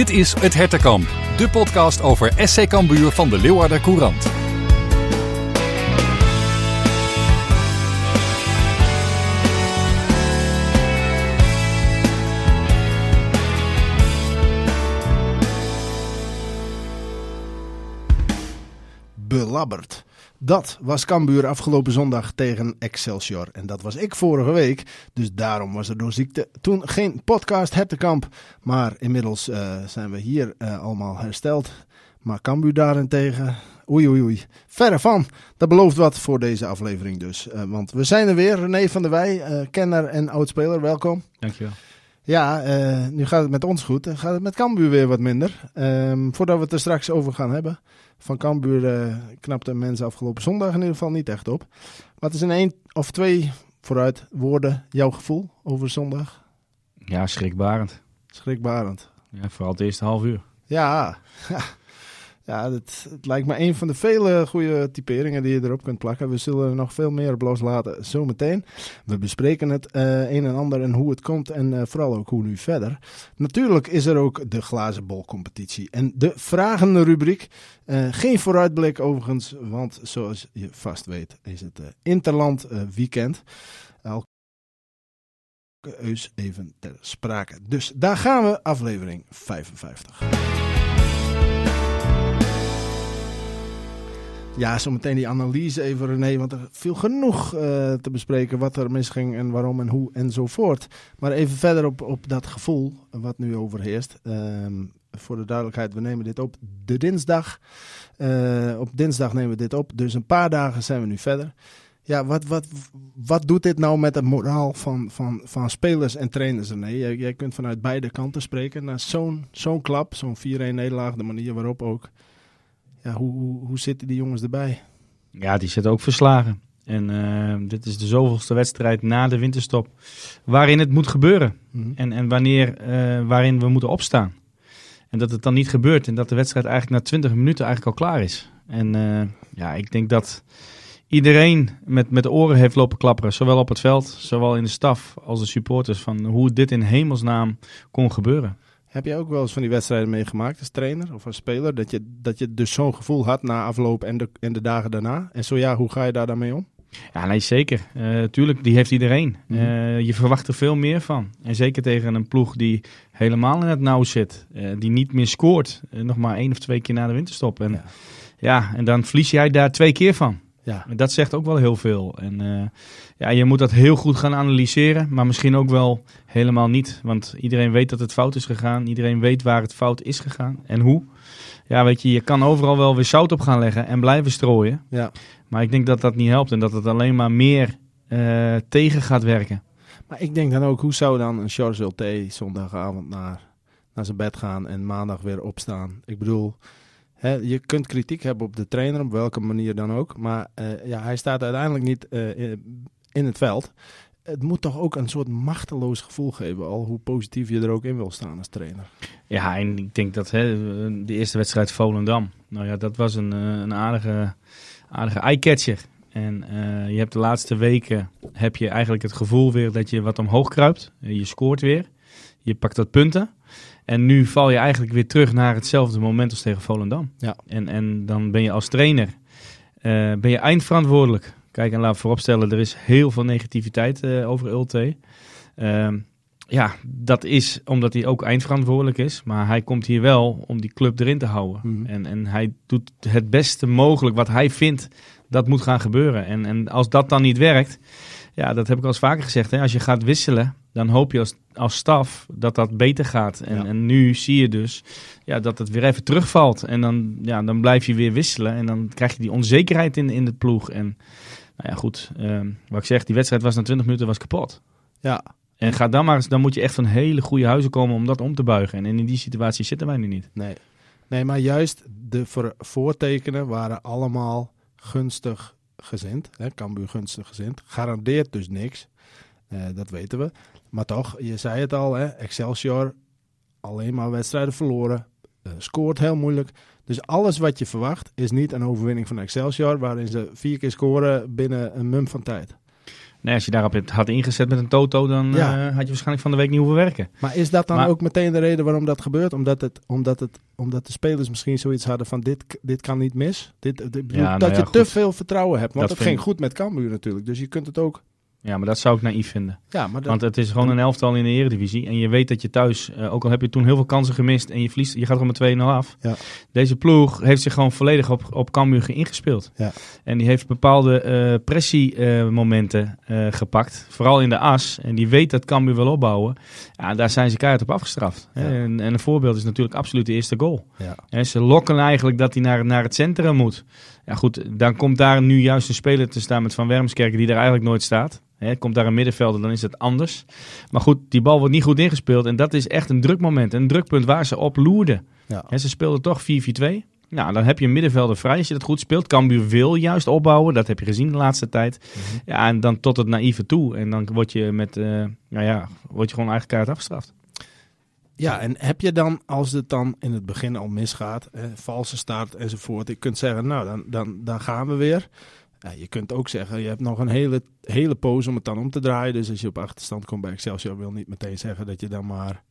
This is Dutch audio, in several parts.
Dit is Het Hertenkamp, de podcast over SC Cambuur van de Leeuwarder Courant. belabberd. Dat was Cambuur afgelopen zondag tegen Excelsior. En dat was ik vorige week. Dus daarom was er door ziekte toen geen podcast Hertenkamp. Maar inmiddels uh, zijn we hier uh, allemaal hersteld. Maar Cambuur daarentegen, oei oei oei, verre van. Dat belooft wat voor deze aflevering dus. Uh, want we zijn er weer, René van der Wij, kenner en oudspeler, welkom. Dankjewel. Ja, nu gaat het met ons goed. Dan gaat het met Cambuur weer wat minder. Um, voordat we het er straks over gaan hebben. Van Cambuur uh, knapte mensen afgelopen zondag in ieder geval niet echt op. Wat is in één of twee vooruit woorden jouw gevoel over zondag? Ja, schrikbarend. Schrikbarend. Ja, vooral het eerste half uur. Ja, ja het, lijkt me een van de vele goede typeringen die je erop kunt plakken. We zullen er nog veel meer op loslaten zometeen. We bespreken het uh, een en ander en hoe het komt en uh, vooral ook hoe nu verder. Natuurlijk is er ook de glazen bol competitie en de vragende rubriek. Uh, geen vooruitblik overigens, want zoals je vast weet is het Interland weekend. Elke even ter sprake. Dus daar gaan we, aflevering 55. Ja, zometeen die analyse even René, want er viel genoeg uh, te bespreken wat er misging en waarom en hoe enzovoort. Maar even verder op, op dat gevoel wat nu overheerst. Um, voor de duidelijkheid, we nemen dit op de dinsdag. Uh, op dinsdag nemen we dit op, dus een paar dagen zijn we nu verder. Ja, wat, wat, wat doet dit nou met het moraal van, van, van spelers en trainers? René? Jij, jij kunt vanuit beide kanten spreken. Na zo'n zo'n klap, zo'n 4-1 nederlaag, de manier waarop ook ja, hoe, hoe, hoe zitten die jongens erbij? Ja, die zitten ook verslagen. En uh, dit is de zoveelste wedstrijd na de winterstop waarin het moet gebeuren. Mm -hmm. En, en wanneer, uh, waarin we moeten opstaan. En dat het dan niet gebeurt en dat de wedstrijd eigenlijk na 20 minuten eigenlijk al klaar is. En uh, ja, ik denk dat iedereen met, met oren heeft lopen klapperen. Zowel op het veld, zowel in de staf als de supporters. Van hoe dit in hemelsnaam kon gebeuren. Heb jij ook wel eens van die wedstrijden meegemaakt als trainer of als speler? Dat je, dat je dus zo'n gevoel had na afloop en de, en de dagen daarna? En zo ja, hoe ga je daar dan mee om? Ja, nee, zeker. Uh, tuurlijk, die heeft iedereen. Mm -hmm. uh, je verwacht er veel meer van. En zeker tegen een ploeg die helemaal in het nauw zit. Uh, die niet meer scoort. nog maar één of twee keer na de winterstop. En, ja. ja, en dan verlies jij daar twee keer van. Ja. En dat zegt ook wel heel veel. En uh, ja, je moet dat heel goed gaan analyseren, maar misschien ook wel helemaal niet. Want iedereen weet dat het fout is gegaan. Iedereen weet waar het fout is gegaan en hoe. Ja, weet je, je kan overal wel weer zout op gaan leggen en blijven strooien. Ja. Maar ik denk dat dat niet helpt en dat het alleen maar meer uh, tegen gaat werken. Maar ik denk dan ook, hoe zou dan een Charles Ulte zondagavond naar, naar zijn bed gaan en maandag weer opstaan? Ik bedoel, Je kunt kritiek hebben op de trainer, op welke manier dan ook. Maar uh, ja, hij staat uiteindelijk niet uh, in, het veld. Het moet toch ook een soort machteloos gevoel geven, al hoe positief je er ook in wil staan als trainer. Ja, en ik denk dat hè, de eerste wedstrijd Volendam, nou ja, dat was een, een aardige, aardige eye-catcher. En je hebt de laatste weken heb je eigenlijk het gevoel weer dat je wat omhoog kruipt. Je scoort weer. Je pakt wat punten. En nu val je eigenlijk weer terug naar hetzelfde moment als tegen Volendam. Ja. En, en dan ben je als trainer uh, ben je eindverantwoordelijk. Kijk, en laat vooropstellen, er is heel veel negativiteit uh, over Ulte. Uh, ja, dat is omdat hij ook eindverantwoordelijk is. Maar hij komt hier wel om die club erin te houden. Mm. En, en hij doet het beste mogelijk wat hij vindt dat moet gaan gebeuren. En, en als dat dan niet werkt, ja, dat heb ik al eens vaker gezegd. Hè? Als je gaat wisselen, dan hoop je als, als staf dat dat beter gaat. En, ja. en nu zie je dus ja, dat het weer even terugvalt. En dan, ja, dan blijf je weer wisselen. En dan krijg je die onzekerheid in, in de ploeg. En nou ja, goed. Uh, wat ik zeg, die wedstrijd was na 20 minuten was kapot. Ja. En ga dan maar eens, dan moet je echt van hele goede huizen komen om dat om te buigen. En in die situatie zitten wij nu niet. Nee, nee maar juist de voor, voortekenen waren allemaal gunstig gezind. Hè, Cambuur gunstig gezind. Garandeert dus niks. Uh, dat weten we. Maar toch, je zei het al, hè, Excelsior alleen maar wedstrijden verloren. Uh, scoort heel moeilijk. Dus alles wat je verwacht is niet een overwinning van Excelsior, waarin ze vier keer scoren binnen een mum van tijd. Nee, als je daarop had ingezet met een toto, dan Ja. eh, had je waarschijnlijk van de week niet hoeven werken. Maar is dat dan Maar- ook meteen de reden waarom dat gebeurt? Omdat, het, omdat, het, omdat de spelers misschien zoiets hadden van dit, dit kan niet mis? Dit, bedoel, Ja, nou dat ja, je te veel vertrouwen hebt. Want Dat het ging goed met Cambuur natuurlijk. Dus je kunt het ook... Ja, maar dat zou ik naïef vinden. Ja, maar dat, Want het is gewoon een elftal in de eredivisie. En je weet dat je thuis, eh, ook al heb je toen heel veel kansen gemist en je verliest, je gaat er met 2-0 af. Ja. Deze ploeg heeft zich gewoon volledig op, op Cambuur ingespeeld. Ja. En die heeft bepaalde eh pressiemomenten eh, gepakt. Vooral in de as. En die weet dat Cambuur wil opbouwen. Ja, daar zijn ze keihard op afgestraft. Ja. En, en een voorbeeld is natuurlijk absoluut de eerste goal. ja. En ze lokken eigenlijk dat hij naar, naar het centrum moet. Ja goed, dan komt daar nu juist een speler te staan met Van Wermskerken die daar eigenlijk nooit staat. Komt daar een middenvelder, dan is het anders. Maar goed, die bal wordt niet goed ingespeeld. En dat is echt een drukmoment. Een drukpunt waar ze op loerden. Ja. Ze speelden toch 4-4-2. Nou, dan heb je een middenvelder vrij als je dat goed speelt. Cambuur wil juist opbouwen. Dat heb je gezien de laatste tijd. Mhm. Ja, en dan tot het naïeve toe. En dan word je met, eh, nou ja, word je gewoon eigenlijk keihard afgestraft. Ja, en heb je dan, als het dan in het begin al misgaat, eh, valse start enzovoort, je kunt zeggen, nou, dan, dan, dan gaan we weer. Ja, je kunt ook zeggen, je hebt nog een hele, hele poos om het dan om te draaien. Dus als je op achterstand komt bij Excelsior, wil niet meteen zeggen dat je dan maar,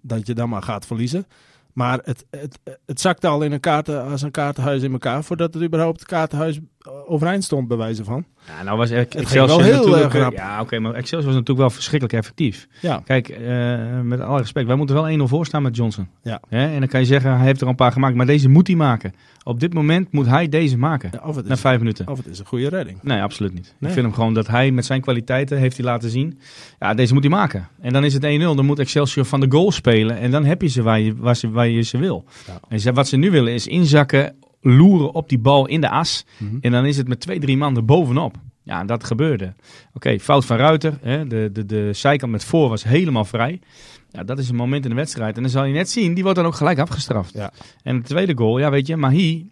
dat je dan maar gaat verliezen. Maar het, het, het zakte al in een kaarten, als een kaartenhuis in elkaar, voordat het überhaupt het kaartenhuis overeind stond, bij wijze van. Ja, nou was ging Excelsior wel heel natuurlijk... erg rap. Ja, oké, maar Excelsior was natuurlijk wel verschrikkelijk effectief. Ja, Kijk, eh, met alle respect, wij moeten wel 1-0 voor staan met Johnson. Ja. En dan kan je zeggen, hij heeft er een paar gemaakt, maar deze moet hij maken. Op dit moment moet hij deze maken. of het Na is, vijf minuten. of het is een goede redding. Nee, absoluut niet. Nee. Ik vind hem gewoon dat hij met zijn kwaliteiten heeft hij laten zien. Ja, deze moet hij maken. En dan is het 1-0. Dan moet Excelsior van de goal spelen. En dan heb je ze waar je, waar ze, waar je ze wil. Ja. En ze- wat ze nu willen is inzakken, loeren op die bal in de as. Mhm. En dan is het met twee, drie man er bovenop. Ja, en dat gebeurde. Oké, fout van Ruiter. Hè? De, de, de zijkant met voor was helemaal vrij. Ja, dat is een moment in de wedstrijd. En dan zal je net zien, die wordt dan ook gelijk afgestraft. Ja. En de tweede goal, ja weet je, Mahi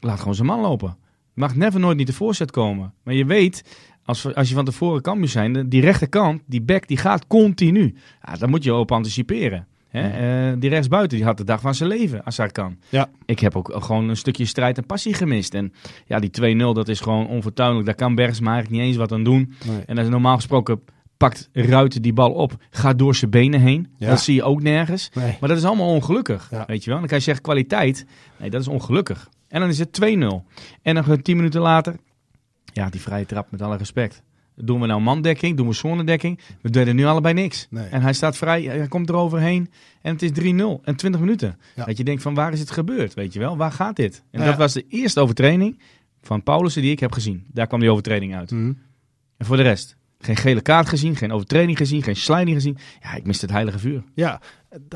laat gewoon zijn man lopen. Mag never nooit niet de voorzet komen. Maar je weet, als, als je van tevoren kan zijn, die rechterkant, die back, die gaat continu. Ja, daar moet je op anticiperen. Hè? Eh, die rechtsbuiten, die had de dag van zijn leven, als hij kan. Ja. Ik heb ook gewoon een stukje strijd en passie gemist. En ja, die 2-0, dat is gewoon onfortuinlijk. Daar kan Bergsma eigenlijk niet eens wat aan doen. Nee. En dat is normaal gesproken, pakt Ruiten die bal op, gaat door zijn benen heen. Ja. Dat zie je ook nergens. Nee. Maar dat is allemaal ongelukkig, Ja. weet je wel. Dan kan je zeggen kwaliteit. Nee, dat is ongelukkig. En dan is het 2-0. En dan 10 minuten later, ja, die vrije trap met alle respect. Doen we nou mandekking, doen we zonnedekking. We deden nu allebei niks. Nee. En hij staat vrij, hij komt eroverheen. En het is 3-0 en 20 minuten. Ja. Dat je denkt van waar is het gebeurd, weet je wel? Waar gaat dit? En Nou dat was de eerste overtreding van Paulussen die ik heb gezien. Daar kwam die overtreding uit. Mhm. En voor de rest, geen gele kaart gezien, geen overtreding gezien, geen sliding gezien. Ja, ik miste het heilige vuur. Ja,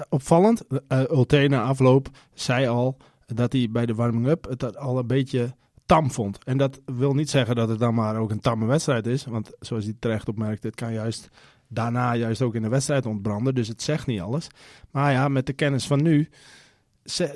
opvallend. Uh, Ulte na afloop zei al dat hij bij de warming-up het al een beetje tam vond. En dat wil niet zeggen dat het dan maar ook een tamme wedstrijd is. Want zoals hij terecht opmerkt, het kan juist daarna juist ook in de wedstrijd ontbranden. Dus het zegt niet alles. Maar ja, met de kennis van nu...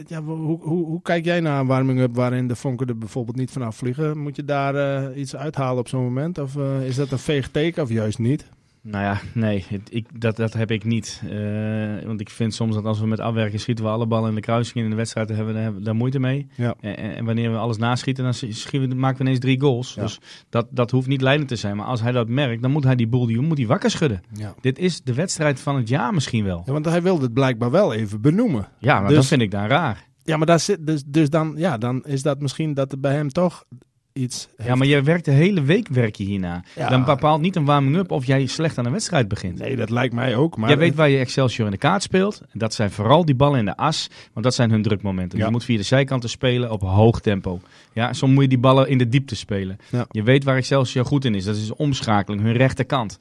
ja, hoe, hoe, hoe kijk jij naar een warming-up waarin de vonken er bijvoorbeeld niet vanaf vliegen? Moet je daar eh, iets uithalen op zo'n moment? Of eh, is dat een veeg teken of juist niet? Nou ja, nee, het- ik, dat, dat heb ik niet. Eh, want ik vind soms dat als we met afwerken schieten we alle ballen in de kruising in de wedstrijd, dan hebben we daar, daar moeite mee. Ja. En, en wanneer we alles naschieten, dan schieten we, maken we ineens drie goals. Ja. Dus dat, dat hoeft niet leidend te zijn. Maar als hij dat merkt, dan moet hij die boel die moet hij wakker schudden. Ja. Dit is de wedstrijd van het jaar misschien wel. ja, want hij wilde het blijkbaar wel even benoemen. Ja, maar Dus- dat vind ik dan raar. Ja, maar daar zit, dus, dus dan, ja, dan is dat misschien dat er bij hem toch iets. Ja, maar je werkt de hele week werk je hierna. Ja. Dan bepaalt niet een warming-up of jij slecht aan een wedstrijd begint. Nee, dat lijkt mij ook. Maar Jij weet waar je Excelsior in de kaart speelt. En dat zijn vooral die ballen in de as. Want dat zijn hun drukmomenten. Ja. Je moet via de zijkanten spelen op hoog tempo. Ja, soms moet je die ballen in de diepte spelen. Ja. Je weet waar Excelsior goed in is. Dat is omschakeling, hun rechterkant.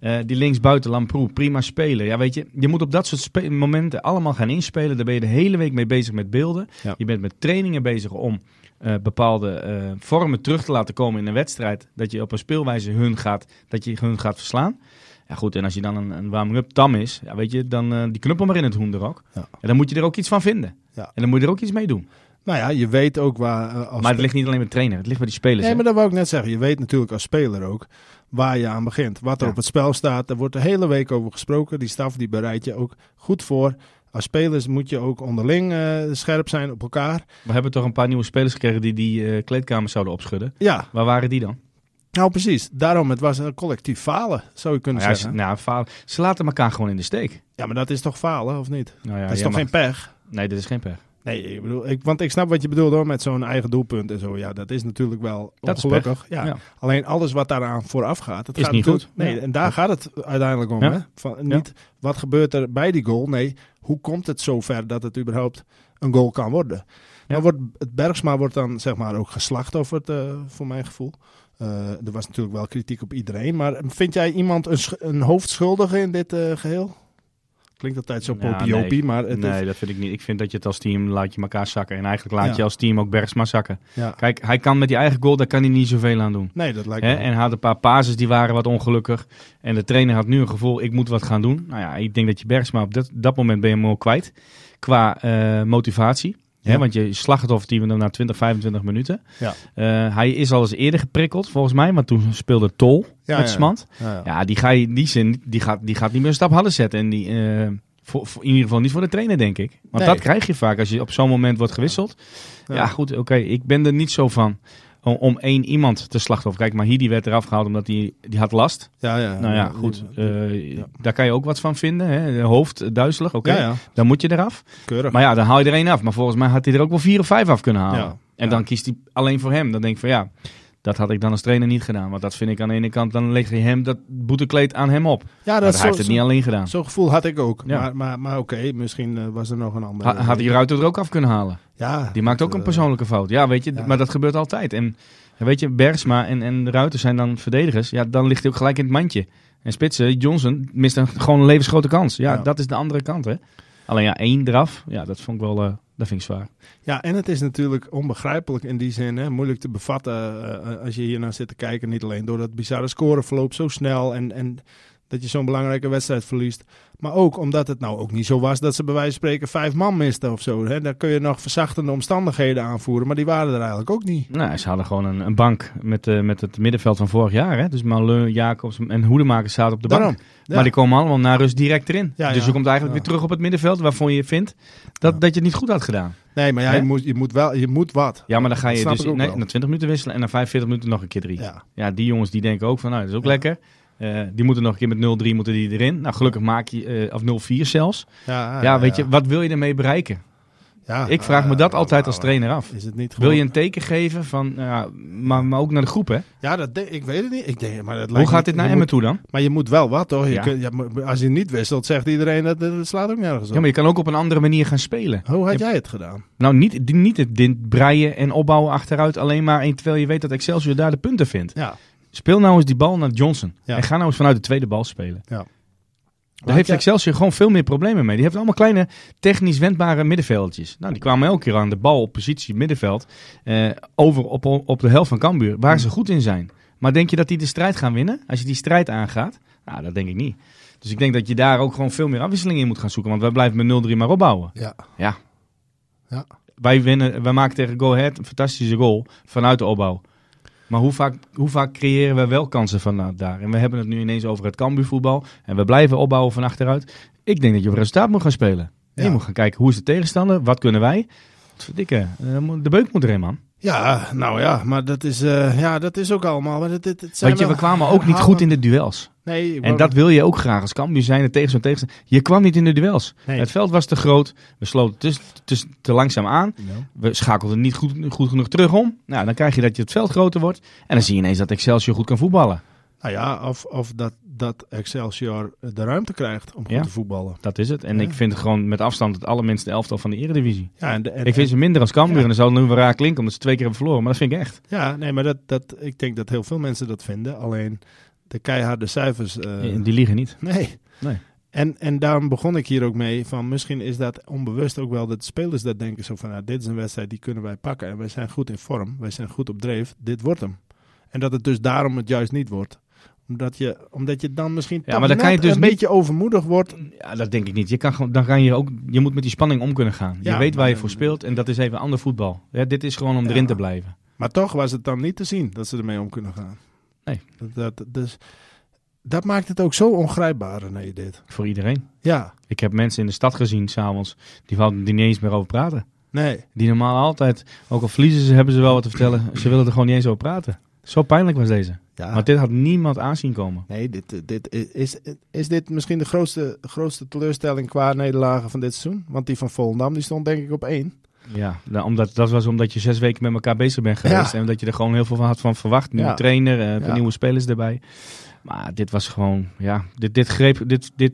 Eh die linksbuiten, Lamproe, prima spelen. Ja, weet je, je moet op dat soort momenten allemaal gaan inspelen. Daar ben je de hele week mee bezig met beelden. Ja. Je bent met trainingen bezig om eh, bepaalde eh, vormen terug te laten komen in een wedstrijd. Dat je op een speelwijze hun gaat, dat je hun gaat verslaan. Ja goed, en als je dan een, een warming-up tam is, ja, weet je, dan die knuppel maar in het hoenderok. Ja. En dan moet je er ook iets van vinden. Ja. En dan moet je er ook iets mee doen. Nou ja, je weet ook waar. eh, als maar het ligt niet alleen bij de trainer, het ligt bij die spelers. Nee, hè. maar dat wou ik net zeggen. Je weet natuurlijk als speler ook waar je aan begint. Wat er Ja. op het spel staat. Daar wordt de hele week over gesproken. Die staf die bereid je ook goed voor. Als spelers moet je ook onderling eh, scherp zijn op elkaar. We hebben toch een paar nieuwe spelers gekregen die die eh, kleedkamer zouden opschudden. Ja, Waar waren die dan? Nou, precies. Daarom, het was een collectief falen, zou je kunnen Nou ja, zeggen. ze, nou, falen- ze laten elkaar gewoon in de steek. Ja, maar dat is toch falen, of niet? Nou ja, dat is toch geen pech? Nee, dit is geen pech. Nee, ik bedoel, ik, want ik snap wat je bedoelt hoor, met zo'n eigen doelpunt en zo. Ja, dat is natuurlijk wel Dat ongelukkig. Ja. Ja. Alleen alles wat daaraan vooraf gaat, Is gaat niet goed. Nee, Ja. en daar gaat het uiteindelijk om. Ja. Hè? Van, niet wat gebeurt er bij die goal, nee, hoe komt het zover dat het überhaupt een goal kan worden? Ja. Nou wordt, het Bergsma wordt dan zeg maar ook geslachtofferd, eh voor mijn gevoel. Eh, er was natuurlijk wel kritiek op iedereen, maar vind jij iemand een, een hoofdschuldige in dit eh, geheel? Klinkt altijd zo Ja, popiopie, maar het nee, is... dat vind ik niet. Ik vind dat je het als team laat je elkaar zakken. En eigenlijk laat Ja. je als team ook Bergsma zakken. Ja. Kijk, hij kan met die eigen goal, daar kan hij niet zoveel aan doen. Nee, dat lijkt Hè? me. En hij had een paar pases die waren wat ongelukkig. En de trainer had nu een gevoel, ik moet wat gaan doen. Nou ja, ik denk dat je Bergsma op dat, dat moment ben je hem al kwijt. Qua eh, motivatie. Hè? Ja. Want je slachtofferteam na 20, 25 minuten. Ja. Eh, hij is al eens eerder geprikkeld, volgens mij. Want toen speelde Tol Ja, met. Smant. Ja, die, ga je, die, zin, die, gaat, die gaat niet meer een stap harder zetten. En die, eh, voor, voor, in ieder geval niet voor de trainer, denk ik. Want Nee. dat krijg je vaak als je op zo'n moment wordt gewisseld. Ja, Ja. goed, oké. Ik ben er niet zo van om, om één iemand te slachtoffer. Kijk, maar hier die werd eraf gehaald omdat hij die had last. Ja, ja. nou ja, die- goed. die- eh, ja. Daar kan je ook wat van vinden. Hè? Hoofd eh, duizelig, oké. ja, ja, Dan moet je eraf. keurig. Maar ja, dan haal je er één af. Maar volgens mij had hij er ook wel vier of vijf af kunnen halen. Ja. En dan kiest hij alleen voor hem. Dan denk ik van ja, dat had ik dan als trainer niet gedaan. Want dat vind ik aan de ene kant, dan leg je hem dat boetekleed aan hem op. ja, Maar dat hij heeft het niet alleen gedaan. Zo'n gevoel had ik ook. Ja. Maar, maar, maar oké, misschien eh, was er nog een ander. Ha- Had hij Ruiter er ook af kunnen halen. Ja. Die maakt ook een eh, persoonlijke fout. Ja, weet je, ja. maar dat gebeurt altijd. En weet je, Bergsma en, en de Ruiter zijn dan verdedigers. Ja, dan ligt hij ook gelijk in het mandje. En Spitsen, Johnson, mist een, gewoon een levensgrote kans. Ja, Ja. dat is de andere kant, hè. Alleen ja, één eraf, ja, dat vond ik wel, eh, dat vind ik zwaar. Ja, en het is natuurlijk onbegrijpelijk in die zin. Hè, moeilijk te bevatten eh, als je hier naar zit te kijken. Niet alleen door dat bizarre scoreverloop zo snel en, en dat je zo'n belangrijke wedstrijd verliest. Maar ook omdat het nou ook niet zo was dat ze bij wijze van spreken vijf man misten of zo. Hè. Daar kun je nog verzachtende omstandigheden aanvoeren, maar die waren er eigenlijk ook niet. Nou, ze hadden gewoon een, een bank met, eh, met het middenveld van vorig jaar. Hè? Dus Maleu, Jacobs en Hoedemakers zaten op de bank. Ja. Maar die komen allemaal na rust direct erin. Ja, dus ja. je komt eigenlijk weer terug op het middenveld waarvan je vindt dat, dat je het niet goed had gedaan. Nee, maar ja, je, moet, je moet wel, je moet wat. Ja, maar dan ga je dus nee, na 20 minuten wisselen en na 45 minuten nog een keer drie. Ja. Die jongens die denken ook van, nou, dat is ook lekker. Eh, die moeten nog een keer met 0-3 moeten die erin. Nou, gelukkig maak je, eh, of 0-4 zelfs. Ja, Ja, weet je, wat wil je ermee bereiken? Ja, Ik vraag me eh, dat altijd maar- als trainer af. Is het niet Wil je een teken geven van, ja, maar, maar ook naar de groep, hè? Ja, dat ik weet het niet. Ik denk, maar dat Hoe gaat dit naar Emmen toe dan? Maar je moet wel wat, toch? Je als je niet wisselt, zegt iedereen dat dat slaat ook nergens op. Ja, maar je kan ook op een andere manier gaan spelen. Hoe had jij het gedaan? Nou, niet, niet het breien en opbouwen achteruit alleen maar. En terwijl je weet dat Excelsior daar de punten vindt. Ja. Speel nou eens die bal naar Johnson. Ja. En ga nou eens vanuit de tweede bal spelen. Ja. Daar heeft Excelsior gewoon veel meer problemen mee. Die heeft allemaal kleine technisch wendbare middenveldjes. Nou, die kwamen elke keer aan de bal op positie middenveld. eh, over op, op de helft van Cambuur. Waar ze goed in zijn. Maar denk je dat die de strijd gaan winnen? Als je die strijd aangaat? Nou, dat denk ik niet. Dus ik denk dat je daar ook gewoon veel meer afwisseling in moet gaan zoeken. Want wij blijven met 0-3 maar opbouwen. Ja. Ja. Ja. Wij, winnen, wij maken tegen Go Ahead een fantastische goal vanuit de opbouw. Maar hoe vaak, hoe vaak creëren we wel kansen vanuit daar? En we hebben het nu ineens over het Cambuurvoetbal. En we blijven opbouwen van achteruit. Ik denk dat je op resultaat moet gaan spelen. Ja. Je moet gaan kijken, hoe is de tegenstander? Wat kunnen wij? Verdikke, eh, de beuk moet erin, man. Ja, nou ja, maar dat is, eh, ja, dat is ook allemaal. Maar zijn Weet je, we kwamen ook niet goed in de duels. Nee, En dat wil je ook graag als Cambuur zijn tegen zo'n tegenstander. Je kwam niet in de duels. Nee. Het veld was te groot. We sloten te, te, te langzaam aan. Ja. We schakelden niet goed, goed genoeg terug om. Nou, dan krijg je dat je het veld groter wordt. En dan zie je ineens dat Excelsior goed kan voetballen. Nou ja, of, of dat, dat Excelsior de ruimte krijgt om goed Ja. te voetballen. Dat is het. En Ja. ik vind het gewoon met afstand het allerminste elftal van de Eredivisie. Ja, en de, en, ik vind ze minder als Cambuur. Ja. En dan zal nu wel raar klinken omdat ze twee keer hebben verloren. Maar dat vind ik echt. ja, nee, maar dat, dat, ik denk dat heel veel mensen dat vinden. Alleen de keiharde cijfers. eh, Die liegen niet. Nee. Nee. En, en daarom begon ik hier ook mee van misschien is dat onbewust ook wel dat de spelers dat denken zo van nou, dit is een wedstrijd die kunnen wij pakken en wij zijn goed in vorm, wij zijn goed op dreef, dit wordt hem. En dat het dus daarom het juist niet wordt. Omdat je, omdat je dan misschien Ja, maar dan kan je dus een niet- beetje overmoedig wordt. Ja, dat denk ik niet. Je, kan gewoon, dan kan je, ook, je moet met die spanning om kunnen gaan. Je weet waar je voor speelt. En dat is even ander voetbal. Ja, dit is gewoon om erin te blijven. Maar toch was het dan niet te zien dat ze ermee om kunnen gaan. Nee. Dat, dat, dus, dat maakt het ook zo ongrijpbaar, René, dit. Voor iedereen. Ja, Ik heb mensen in de stad gezien s'avonds. Die wilden er niet eens meer over praten. nee. Die normaal altijd, ook al verliezen ze, hebben ze wel wat te vertellen. Ze willen er gewoon niet eens over praten. Zo pijnlijk was deze. Ja. Want dit had niemand aanzien komen. Nee, dit, dit, is, is dit misschien de grootste, grootste teleurstelling qua nederlagen van dit seizoen? Want die van Volendam die stond denk ik op één. Ja, nou, omdat, dat was omdat je zes weken met elkaar bezig bent geweest. Ja. En dat je er gewoon heel veel van had van verwacht. Nieuwe Ja. trainer, eh, Ja. nieuwe spelers erbij. Maar dit was gewoon, ja, dit, dit, greep, dit, dit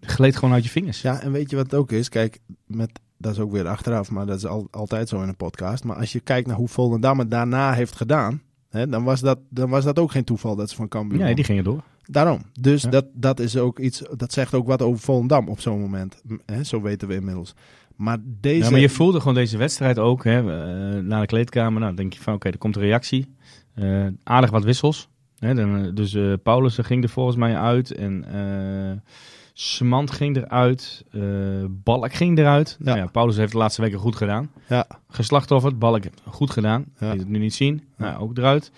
gleed gewoon uit je vingers. Ja, en weet je wat het ook is? Kijk, met, dat is ook weer achteraf, maar dat is al, altijd zo in een podcast. Maar als je kijkt naar hoe Volendam het daarna heeft gedaan, hè, dan, was dat, dan was dat ook geen toeval dat ze van Cambuur Ja, wonnen. die gingen door. Daarom. Dus Ja. dat, dat is ook iets, dat zegt ook wat over Volendam op zo'n moment. Hè, zo weten we inmiddels. Maar deze... Ja, maar je voelde gewoon deze wedstrijd ook, hè, eh, na de kleedkamer. Nou, dan denk je van, oké, er komt een reactie. Eh, aardig wat wissels. Hè, dan, eh, dus eh Paulussen ging er volgens mij uit. En Smant ging eruit. eh Balk ging eruit. Nou Ja. ja, Paulus heeft de laatste weken goed gedaan. Ja, Geslachtofferd, Balk goed gedaan. Ja. Je het nu niet zien. Nou, ook eruit.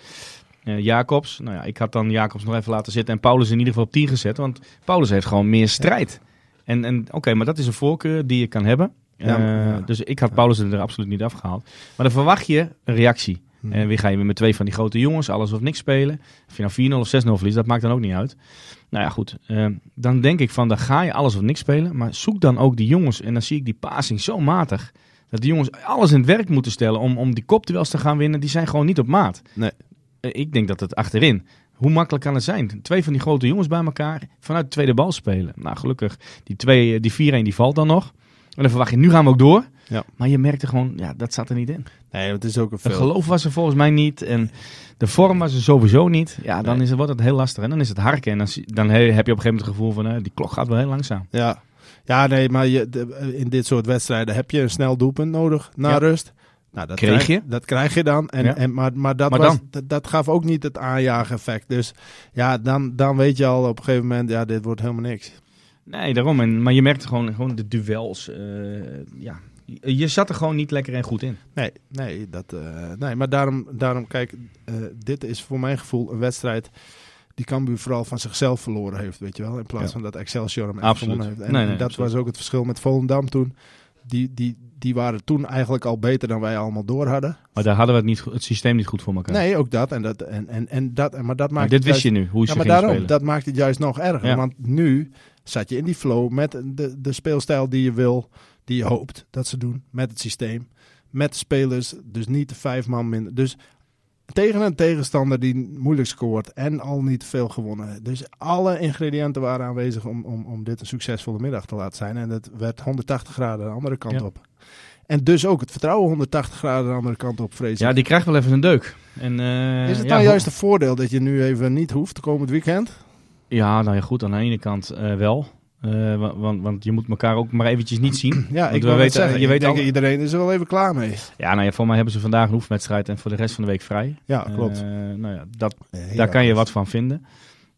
Eh, Jacobs, nou ja, ik had dan Jacobs nog even laten zitten en Paulus in ieder geval op 10 gezet. Want Paulus heeft gewoon meer strijd. En, en oké, maar dat is een voorkeur die je kan hebben. Ja. Dus ik had Paulus er absoluut niet afgehaald. Maar dan verwacht je een reactie. Hm. En weer ga je weer met twee van die grote jongens, alles of niks spelen. Of je nou 4-0 of 6-0 verliest, dat maakt dan ook niet uit. Nou ja, goed. eh, dan denk ik van, dan ga je alles of niks spelen. Maar zoek dan ook die jongens. En dan zie ik die passing zo matig. Dat die jongens alles in het werk moeten stellen om, om die kopduels te gaan winnen. Die zijn gewoon niet op maat. Nee. Eh, ik denk dat het achterin. Hoe makkelijk kan het zijn? Twee van die grote jongens bij elkaar vanuit de tweede bal spelen. Nou, gelukkig, die, twee, eh, die 4-1 die valt dan nog. En dan verwacht je, nu gaan we ook door. Ja. Maar je merkte gewoon, ja, dat zat er niet in. Nee, het is ook een Het veel... geloof was er volgens mij niet. En de vorm was er sowieso niet. Ja, dan Nee. is het, wordt het heel lastig. En dan is het harken. En dan, dan he- heb je op een gegeven moment het gevoel van, eh, die klok gaat wel heel langzaam. Ja, ja nee, maar je, de- in dit soort wedstrijden heb je een snel doelpunt nodig na Ja. rust. Nou, dat Kreeg krijg, je. Dat krijg je dan. En, Ja. en, maar, maar, dat, Maar was? Dat, dat gaf ook niet het aanjagen-effect. Dus ja, dan, dan weet je al op een gegeven moment, ja, dit wordt helemaal niks. Nee, daarom. En, maar je merkte gewoon, gewoon de duels. eh, ja. Je je zat er gewoon niet lekker en goed in. Nee, nee, dat, eh, nee maar daarom, daarom kijk, eh, dit is voor mijn gevoel een wedstrijd die Cambuur vooral van zichzelf verloren heeft, weet je wel. In plaats Ja. van dat Excelsior hem echt gewonnen heeft. En, Nee, en nee, dat absoluut. was ook het verschil met Volendam toen. Die, die, die waren toen eigenlijk al beter dan wij allemaal door hadden. Maar daar hadden we het, niet, het systeem niet goed voor elkaar. Nee, ook dat. En dat, en, en, en dat maar dat maar maakt dit wist je nu, hoe ze Ja, maar daarom, spelen. dat maakt het juist nog erger. Ja. Want nu zat je in die flow met de, de speelstijl die je wil, die je hoopt dat ze doen, met het systeem, met de spelers, dus niet de vijf man minder. Dus tegen een tegenstander die moeilijk scoort en al niet veel gewonnen. Dus alle ingrediënten waren aanwezig om, om, om dit een succesvolle middag te laten zijn. En dat werd 180 graden de andere kant Ja. op. En dus ook het vertrouwen 180 graden de andere kant op, vrees. Ja, die krijgt wel even een deuk. En, eh, Is het nou juist een voordeel dat je nu even niet hoeft komend weekend? Ja, nou ja, goed, aan de ene kant eh, wel. Eh, wa- want, want je moet elkaar ook maar eventjes niet zien. Ja, ik we wil weten- zeggen, je weet denk al- iedereen is er wel even klaar mee. Ja, nou ja, voor mij hebben ze vandaag een oefenwedstrijd en voor de rest van de week vrij. Ja, klopt. Eh, nou ja, dat, daar kan je wat van vinden.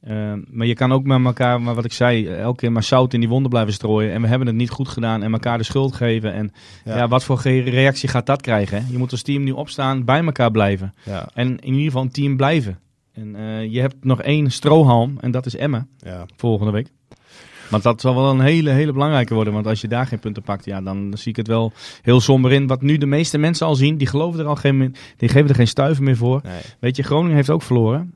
Eh, maar je kan ook met elkaar, maar wat ik zei, elke keer maar zout in die wonden blijven strooien. En we hebben het niet goed gedaan en elkaar de schuld geven. En ja. Ja. wat voor reactie gaat dat krijgen? Hè? Je moet als team nu opstaan, bij elkaar blijven. Ja, En in ieder geval een team blijven. En je hebt nog één strohalm en dat is Emmen ja. volgende week. Want dat zal wel een hele, hele belangrijke worden. Want als je daar geen punten pakt, ja, dan zie ik het wel heel somber in. Wat nu de meeste mensen al zien, die geloven er al geen, die geven er geen stuiver meer voor. Nee. Weet je, Groningen heeft ook verloren.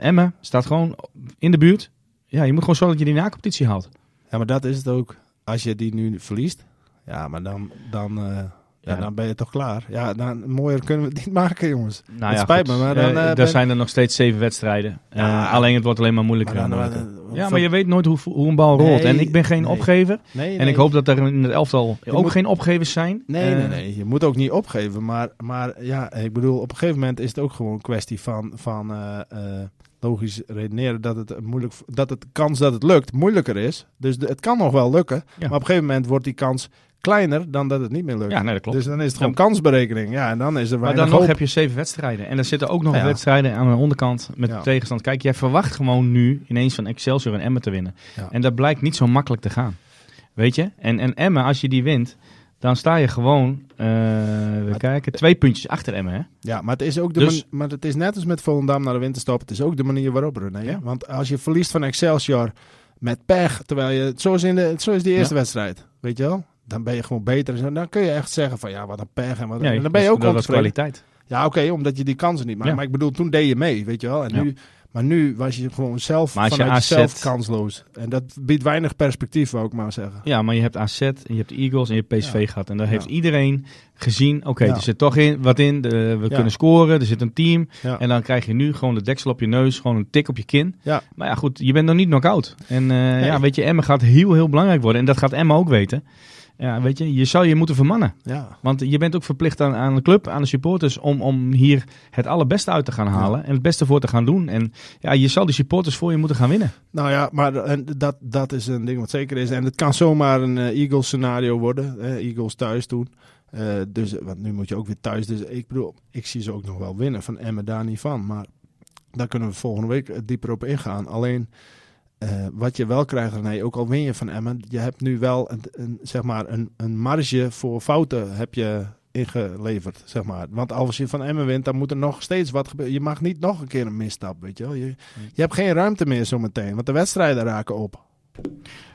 Emmen staat gewoon in de buurt. Ja, je moet gewoon zorgen dat je die na-competitie haalt. ja, maar dat is het ook. Als je die nu verliest, ja, maar dan, dan, eh, ja, Ja. dan ben je toch klaar. Ja, dan, mooier kunnen we het niet maken, jongens. Nou Het ja, spijt goed. me, maar dan, Eh, eh, er ben- zijn er nog steeds zeven wedstrijden. Eh, Ja. alleen het wordt alleen maar moeilijker. Maar en dan- moeilijker. dan- ja, maar je weet nooit hoe, hoe een bal rolt. En ik ben geen nee. opgever. Nee, En ik hoop dat er in het elftal Je ook moet- geen opgevers zijn. Nee, nee, Eh, nee. Je moet ook niet opgeven. Maar, maar ja, ik bedoel, op een gegeven moment is het ook gewoon een kwestie van, van eh, eh, logisch redeneren dat het, moeilijk, dat het kans dat het lukt moeilijker is. Dus de- het kan nog wel lukken. Ja. Maar op een gegeven moment wordt die kans kleiner dan dat het niet meer lukt. Ja, nee, dat klopt. Dus dan is het gewoon kansberekening. Ja, en dan is er Maar dan nog hoop. heb je zeven wedstrijden. En er zitten ook nog Ja. wedstrijden aan de onderkant met Ja. de tegenstand. Kijk, jij verwacht gewoon nu ineens van Excelsior en Emmen te winnen. Ja. En dat blijkt niet zo makkelijk te gaan. Weet je? En, en Emmen, als je die wint, dan sta je gewoon, eh, we kijken, twee puntjes achter Emmen. Hè? Ja, maar het is ook de Dus- maar het is net als met Volendam naar de winterstop. Het is ook de manier waarop René. Ja. Want als je verliest van Excelsior met pech, terwijl je zoals in de zoals die eerste wedstrijd, weet je wel? Dan ben je gewoon beter. en zo. Dan kun je echt zeggen van ja, wat een pech en wat. En dan ben je ook dat was kwaliteit. Ja, oké, omdat je die kansen niet maakt. Ja. Maar ik bedoel, toen deed je mee, weet je wel. En Ja. nu, Maar nu was je gewoon zelf Maar als je vanuit AZ jezelf kansloos. En dat biedt weinig perspectief, wou ik maar zeggen. Ja, maar je hebt AZ, en je hebt de Eagles en je hebt PSV gehad. En daar Ja. heeft iedereen gezien, oké, er zit toch in, wat in, de- we kunnen scoren, er zit een team. En dan krijg je nu gewoon de deksel op je neus, gewoon een tik op je kin. Ja. Maar ja, goed, je bent nog niet knock-out. En eh, ja, weet je, Emma gaat heel, heel belangrijk worden. En dat gaat Emma ook weten. Ja, weet je, je zou je moeten vermannen. Ja. Want je bent ook verplicht aan, aan de club, aan de supporters, om, om hier het allerbeste uit te gaan halen. En het beste voor te gaan doen. En ja, je zal die supporters voor je moeten gaan winnen. Nou ja, maar en dat, dat is een ding wat zeker is. En het kan zomaar een eh, Eagles scenario worden. hè, Eagles thuis doen. Eh, dus, want nu moet je ook weer thuis. Dus ik bedoel, ik zie ze ook nog wel winnen. Van Emmen daar niet van. Maar daar kunnen we volgende week eh, dieper op ingaan. Alleen, eh, wat je wel krijgt, René, ook al win je van Emmen. Je hebt nu wel een, een, zeg maar een, een marge voor fouten heb je ingeleverd, zeg maar. Want als je van Emmen wint, dan moet er nog steeds wat gebeuren. Je mag niet nog een keer een misstap, weet je wel. Je, je hebt geen ruimte meer zometeen, want de wedstrijden raken op.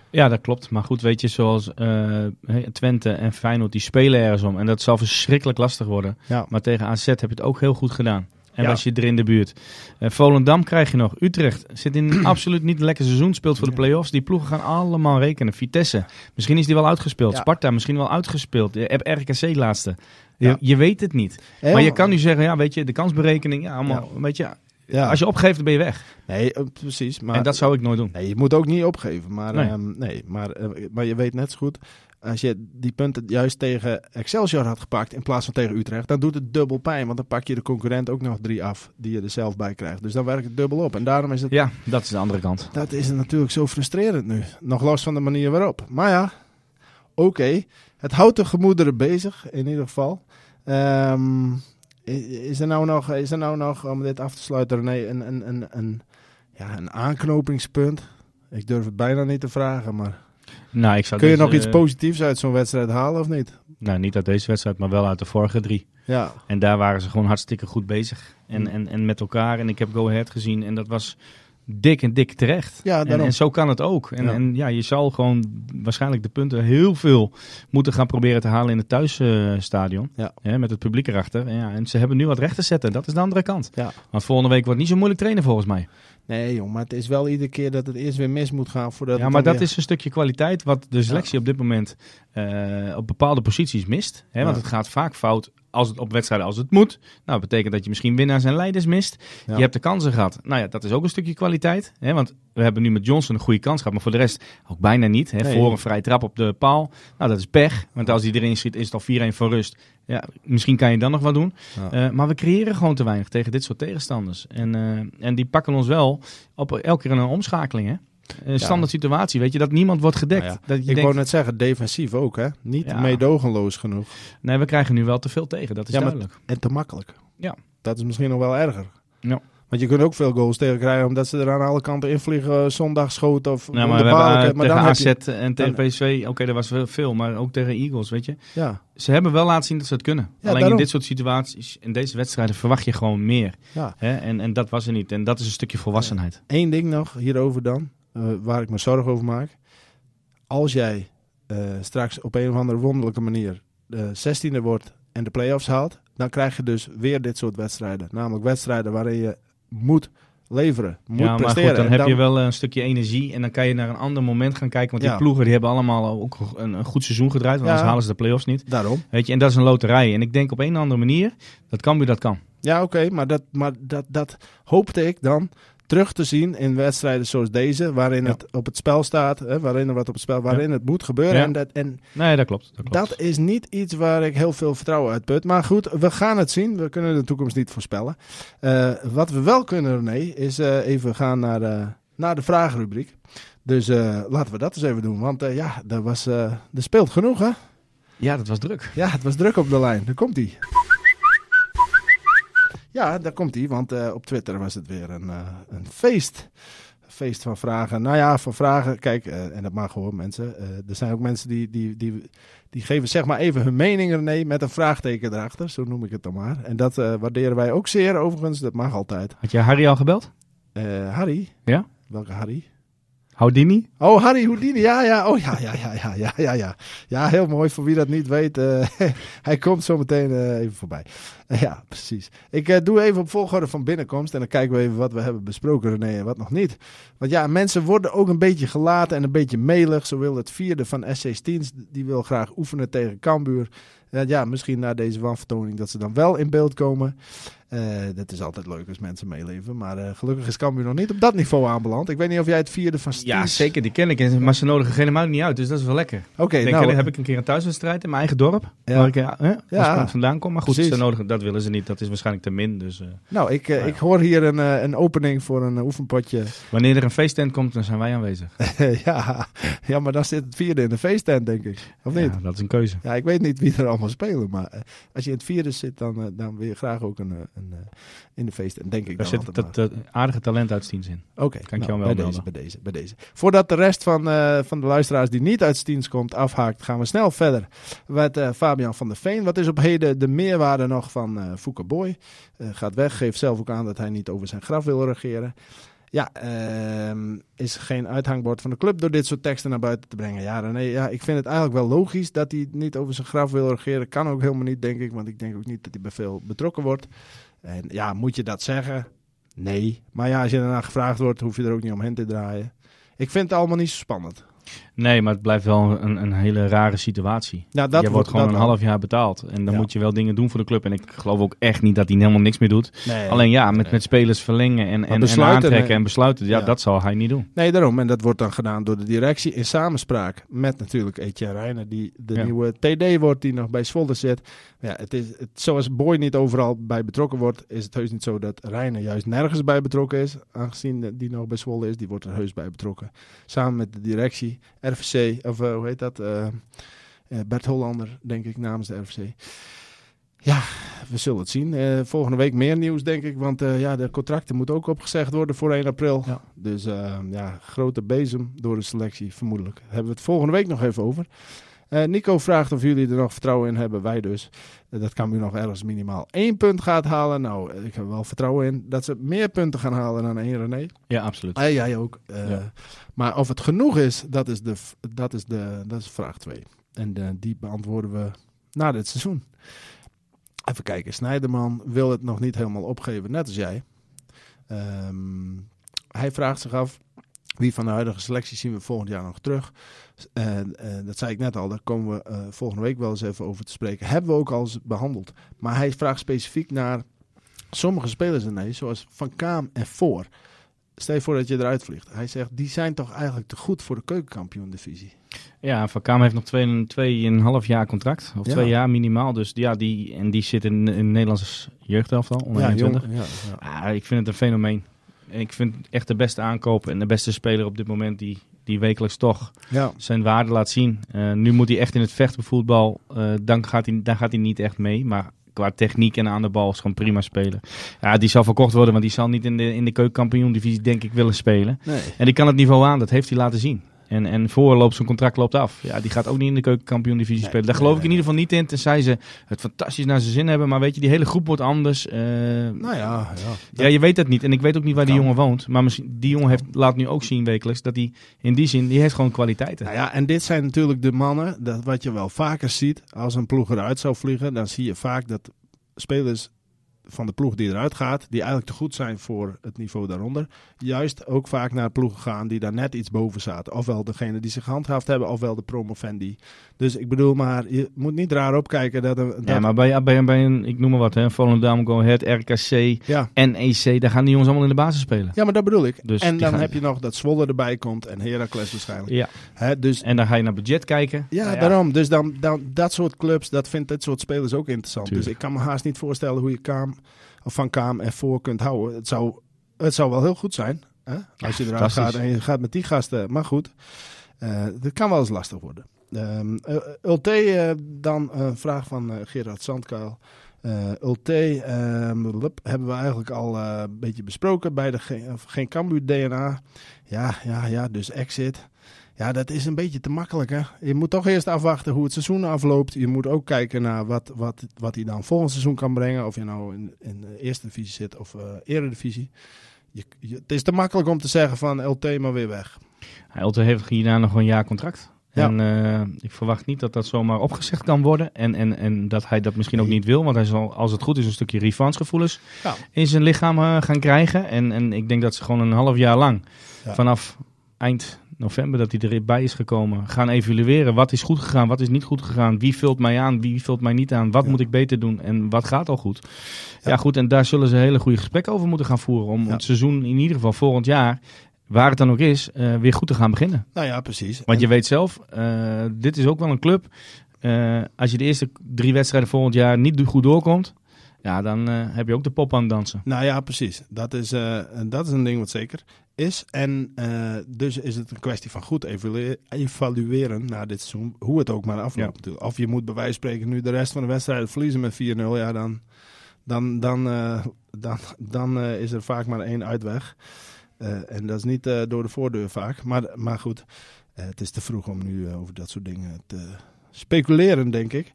Ja, dat klopt. Maar goed, weet je, zoals hè, Twente en Feyenoord, die spelen ergens om. En dat zal verschrikkelijk lastig worden. Ja. Maar tegen AZ heb je het ook heel goed gedaan. En Ja. was je er in de buurt. Eh, Volendam krijg je nog. Utrecht zit in absoluut niet een lekker seizoen. Speelt voor de play-offs. Die ploegen gaan allemaal rekenen. Vitesse. Misschien is die wel uitgespeeld. Ja. Sparta misschien wel uitgespeeld. Je hebt RKC laatste. Je, Ja. je weet het niet. Maar je kan nu zeggen, ja, weet je, de kansberekening. Ja, allemaal, weet je, Ja. als je opgeeft, dan ben je weg. Nee, eh, precies. Maar en dat zou ik nooit doen. nee, je moet ook niet opgeven. Maar, Nee. nee. nee, maar, eh, maar je weet net zo goed, als je die punten juist tegen Excelsior had gepakt in plaats van tegen Utrecht, dan doet het dubbel pijn. Want dan pak je de concurrent ook nog drie af die je er zelf bij krijgt. Dus dan werkt het dubbel op. En daarom is het, Ja, dat is de andere kant. dat is natuurlijk zo frustrerend nu. Nog los van de manier waarop. Maar ja, oké. Het houdt de gemoederen bezig, in ieder geval. Ehm, is, er nou nog, is er nou nog, om dit af te sluiten, René, een, een, een, een, ja, een aanknopingspunt? Ik durf het bijna niet te vragen, maar Nou, ik zou kun je deze, nog iets positiefs uit zo'n wedstrijd halen of niet? Nou, niet uit deze wedstrijd, maar wel uit de vorige drie. Ja, En daar waren ze gewoon hartstikke goed bezig. En, Mm. en, en met elkaar. En ik heb Go Ahead gezien en dat was dik en dik terecht. ja En, en zo kan het ook. En Ja. ja. en ja, je zal gewoon waarschijnlijk de punten heel veel moeten gaan proberen te halen in het thuisstadion. Ja. met het publiek erachter. En, ja, en ze hebben nu wat recht te zetten. Dat is de andere kant. Ja. Want volgende week wordt niet zo moeilijk trainen volgens mij. Nee joh, maar het is wel iedere keer dat het eerst weer mis moet gaan voordat Ja, maar dat weer- is een stukje kwaliteit wat de selectie op dit moment eh, op bepaalde posities mist. Hè? Want Ja. het gaat vaak fout als het op wedstrijden als het moet. Nou, dat betekent dat je misschien winnaars en leiders mist. Ja. Je hebt de kansen gehad. Nou ja, dat is ook een stukje kwaliteit. Hè? Want we hebben nu met Johnson een goede kans gehad, maar voor de rest ook bijna niet. Hè? Nee. Voor een vrije trap op de paal. Nou, dat is pech. Want als die erin schiet, is het al 4-1 voor rust. Ja, misschien kan je dan nog wat doen. Ja. Eh, maar we creëren gewoon te weinig tegen dit soort tegenstanders. En, eh, en die pakken ons wel op elke keer een omschakeling. Hè? Een standaard situatie, weet je, dat niemand wordt gedekt. Nou ja, Dat je Ik denkt, wou net zeggen, defensief ook hè. Niet Ja. meedogenloos genoeg. nee, we krijgen nu wel te veel tegen, dat is Ja, maar- duidelijk. En te makkelijk. Ja. Dat is misschien nog wel erger. Ja. Want je kunt ook veel goals tegen krijgen omdat ze er aan alle kanten invliegen. eh, zondag schoten of om maar de eh, tegen dan AZ heb je, en tegen PSV, oké, dat was wel veel, maar ook tegen Eagles, weet je. ja, Ze hebben wel laten zien dat ze het kunnen. Ja, Alleen daarom. in dit soort situaties, in deze wedstrijden, verwacht je gewoon meer. ja. Hè? En, en dat was er niet. En dat is een stukje volwassenheid. Eén ding nog hierover dan, eh, waar ik me zorgen over maak. Als jij eh, straks op een of andere wonderlijke manier de 16e wordt en de play-offs haalt, dan krijg je dus weer dit soort wedstrijden. Namelijk wedstrijden waarin je moet leveren, moet ja, maar presteren. goed, dan heb je wel een stukje energie en dan kan je naar een ander moment gaan kijken. Want die Ja. ploegen die hebben allemaal ook een, een goed seizoen gedraaid, want Ja. anders halen ze de play-offs niet. Daarom. Weet je, en dat is een loterij. En ik denk op een of andere manier, dat kan dat kan. Ja, oké, maar, dat, maar dat, dat hoopte ik dan terug te zien in wedstrijden zoals deze, waarin Ja. het op het spel staat, hè, waarin er wat op het spel, waarin het moet gebeuren. Ja. En, dat, en Nee, dat klopt. Dat, klopt. dat is niet iets waar ik heel veel vertrouwen uit put. Maar goed, we gaan het zien. We kunnen de toekomst niet voorspellen. Eh, wat we wel kunnen, René, is eh, even gaan naar, eh, naar de vragenrubriek. Dus eh, laten we dat eens even doen. Want eh, ja, er, was, eh, er speelt genoeg, hè? Ja, dat was druk. Ja, het was druk op de lijn. Daar komt hij. Ja, daar komt hij, want eh, op Twitter was het weer een, eh, een feest. Een feest van vragen. Nou ja, van vragen. Kijk, eh, en dat mag hoor, mensen. Er zijn ook mensen die, die, die, die geven zeg maar even hun mening, René, met een vraagteken erachter. Zo noem ik het dan maar. En dat waarderen wij ook zeer, overigens. Dat mag altijd. Had je Harry al gebeld? Harry? Ja? Welke Harry? Houdini? Oh, Harry Houdini. Ja, ja. Oh, ja, ja, ja, ja, ja, ja, ja. Ja, heel mooi. Voor wie dat niet weet, uh, hij komt zo meteen uh, even voorbij. Ja, precies. Ik doe even op volgorde van binnenkomst en dan kijken we even wat we hebben besproken, René, en wat nog niet. Want ja, mensen worden ook een beetje gelaten en een beetje melig. Zo wil het vierde van SC10, die wil graag oefenen tegen Cambuur. ja, misschien na deze wanvertoning dat ze dan wel in beeld komen. Uh, dat is altijd leuk als mensen meeleven. Maar uh, gelukkig is Cambuur nog niet op dat niveau aanbeland. Ik weet niet of jij het vierde van Ja, zeker. Die ken ik. Maar ze nodigen helemaal niet uit. Dus dat is wel lekker. Oké, okay, nou... heb ik een keer een thuiswedstrijd in mijn eigen dorp. Ja. Waar ik ja. vandaan kom. Maar goed, ze nodigen, dat willen ze niet. Dat is waarschijnlijk te min. Dus, nou, ik, ik hoor hier een, een opening voor een oefenpotje. Wanneer er een feesttent komt, dan zijn wij aanwezig. ja. ja, maar dan zit het vierde in de feesttent, denk ik. Of niet? Ja, dat is een keuze. Ja, ik weet niet wie er allemaal spelen. Maar als je in het vierde zit, dan, dan wil je graag ook een... een in de feesten. Denk ik Daar zit dat, aardige talent uit Stiens in. Oké, okay, kan ik nou, jou wel bij deze, bij deze, bij deze. Voordat de rest van, uh, van de luisteraars die niet uit Stiens komt afhaakt, gaan we snel verder met uh, Fabian van der Veen. Wat is op heden de meerwaarde nog van uh, Fouke Boy? gaat weg, geeft zelf ook aan dat hij niet over zijn graf wil regeren. Ja, uh, is geen uithangbord van de club door dit soort teksten naar buiten te brengen. Ja, nee, ja, ik vind het eigenlijk wel logisch dat hij niet over zijn graf wil regeren. Kan ook helemaal niet, denk ik, want ik denk ook niet dat hij bij veel betrokken wordt. En ja, moet je dat zeggen? Nee. Maar ja, als je daarna gevraagd wordt, hoef je er ook niet omheen te draaien. Ik vind het allemaal niet zo spannend. Nee, maar het blijft wel een, een hele rare situatie. Ja, dat je wordt gewoon een half jaar betaald. En dan moet je wel dingen doen voor de club. En ik geloof ook echt niet dat hij helemaal niks meer doet. Alleen ja, met, met spelers verlengen en, en, en aantrekken en besluiten. Ja, dat zal hij niet doen. Nee, daarom. En dat wordt dan gedaan door de directie in samenspraak met natuurlijk Etienne Reijnen. Die de nieuwe TD wordt, die nog bij Zwolle zit. Ja, het is, het, zoals Boy niet overal bij betrokken wordt, is het heus niet zo dat Reijnen juist nergens bij betrokken is. Aangezien die nog bij Zwolle is, die wordt er heus bij betrokken. Samen met de directie. RVC, of uh, hoe heet dat? Uh, Bert Hollander, denk ik, namens de RVC. Ja, we zullen het zien. Volgende week meer nieuws, denk ik. Want ja, de contracten moeten ook opgezegd worden voor 1 april. Ja. Dus ja, grote bezem door de selectie, vermoedelijk. Daar hebben we het volgende week nog even over. Nico vraagt of jullie er nog vertrouwen in hebben. Wij dus. dat kan u nog ergens minimaal één punt gaat halen. Nou, ik heb wel vertrouwen in dat ze meer punten gaan halen dan één René. Ja, absoluut. jij ook. Ja. Maar of het genoeg is, dat is, de, dat is, de, dat is vraag 2. En die beantwoorden we na dit seizoen. Even kijken, Snijderman wil het nog niet helemaal opgeven, net als jij. Um, hij vraagt zich af, wie van de huidige selectie zien we volgend jaar nog terug? Uh, dat zei ik net al, daar komen we uh, volgende week wel eens even over te spreken. Hebben we ook al eens behandeld. Maar hij vraagt specifiek naar sommige spelers nee, zoals Van Kaam en Voor. Stel je voor dat je eruit vliegt. Hij zegt, die zijn toch eigenlijk te goed voor de keukenkampioen-divisie. Ja, Van Kamer heeft nog twee, tweeënhalf jaar contract. Of twee jaar minimaal. Dus ja, die, en die zit in, in Nederlandse jeugdelftal, onder ja, jong, ja, ja. Ah, ik vind het een fenomeen. Ik vind echt de beste aankoop en de beste speler op dit moment die, die wekelijks toch ja. zijn waarde laat zien. Uh, nu moet hij echt in het vechten voetbal. Uh, dan, gaat hij, dan gaat hij niet echt mee. Maar qua techniek en aan de bal is gewoon prima spelen. Ja, die zal verkocht worden, want die zal niet in de, in de keukenkampioen-divisie denk ik willen spelen. Nee. En die kan het niveau aan, dat heeft hij laten zien. En, en voor loopt zijn contract loopt af. Ja, die gaat ook niet in de keukenkampioen-divisie spelen. Daar geloof ik in ieder geval niet in, tenzij ze het fantastisch naar zijn zin hebben. Maar weet je, die hele groep wordt anders. Uh, nou ja, ja. ja, je weet het niet. En ik weet ook niet waar die jongen woont. Maar misschien, die jongen heeft, laat nu ook zien wekelijks dat hij in die zin, die heeft gewoon kwaliteiten. Nou ja, en dit zijn natuurlijk de mannen, dat wat je wel vaker ziet. Als een ploeg eruit zou vliegen, dan zie je vaak dat spelers van de ploeg die eruit gaat, die eigenlijk te goed zijn voor het niveau daaronder, juist ook vaak naar ploegen gaan die daar net iets boven zaten. Ofwel degene die zich gehandhaafd hebben, ofwel de promovendi. Dus ik bedoel maar, je moet niet raar opkijken dat... dat ja, maar bij, bij, bij een, ik noem maar wat, hè, Volendam, Go Ahead, RKC, ja. NEC, daar gaan die jongens allemaal in de basis spelen. Ja, maar dat bedoel ik. Dus en dan heb je nog dat Zwolle erbij komt en Heracles waarschijnlijk. Ja. Hè, dus, en dan ga je naar budget kijken. Ja, nou daarom. Dus dan, dan, dat soort clubs, dat vindt dit soort spelers ook interessant. Dus ik kan me haast niet voorstellen hoe je Kaam, of van Kaam ervoor kunt houden. Het zou, het zou wel heel goed zijn, hè? als je eruit gaat en je gaat met die gasten. Maar goed, uh, dat kan wel eens lastig worden. Um, Ulte, uh, dan een vraag van Gerard Zandkuil. Ulte um, hebben we eigenlijk al een beetje besproken bij de Geen, geen Cambuur DNA. Ja, ja, ja, dus exit. Ja, dat is een beetje te makkelijk. Hè? Je moet toch eerst afwachten hoe het seizoen afloopt. Je moet ook kijken naar wat, wat, wat hij dan volgend seizoen kan brengen. Of je nou in, in de eerste divisie zit of uh, eredivisie. Je, je, het is te makkelijk om te zeggen van LT maar weer weg. Ulte heeft hierna nog een jaar contract. Ja. En eh, ik verwacht niet dat dat zomaar opgezegd kan worden. En, en, en dat hij dat misschien ook niet wil. Want hij zal, als het goed is, een stukje revanchegevoelens Ja. in zijn lichaam eh, gaan krijgen. En, en ik denk dat ze gewoon een half jaar lang, Ja. vanaf eind november dat hij erbij is gekomen, gaan evalueren. Wat is goed gegaan, wat is niet goed gegaan? Wie vult mij aan, wie vult mij niet aan? Wat Ja. moet ik beter doen en wat gaat al goed? Ja. Ja. goed, en daar zullen ze hele goede gesprekken over moeten gaan voeren. Om Ja. het seizoen in ieder geval volgend jaar, waar het dan ook is, eh, weer goed te gaan beginnen. Nou ja, precies. Want je weet zelf, eh, dit is ook wel een club. eh, als je de eerste drie wedstrijden volgend jaar niet goed doorkomt, ja, dan heb je ook de pop aan het dansen. Nou ja, precies. Dat is, dat is een ding wat zeker is. En eh, dus is het een kwestie van goed evalue- evalueren na dit seizoen. Hoe het ook maar afloopt. Ja. Of je moet bij wijze van spreken nu de rest van de wedstrijden verliezen met 4-0. Ja, dan, dan, dan, eh, dan, dan eh, is er vaak maar één uitweg. En dat is niet door de voordeur vaak. Maar, maar goed, het is te vroeg om nu over dat soort dingen te speculeren, denk ik.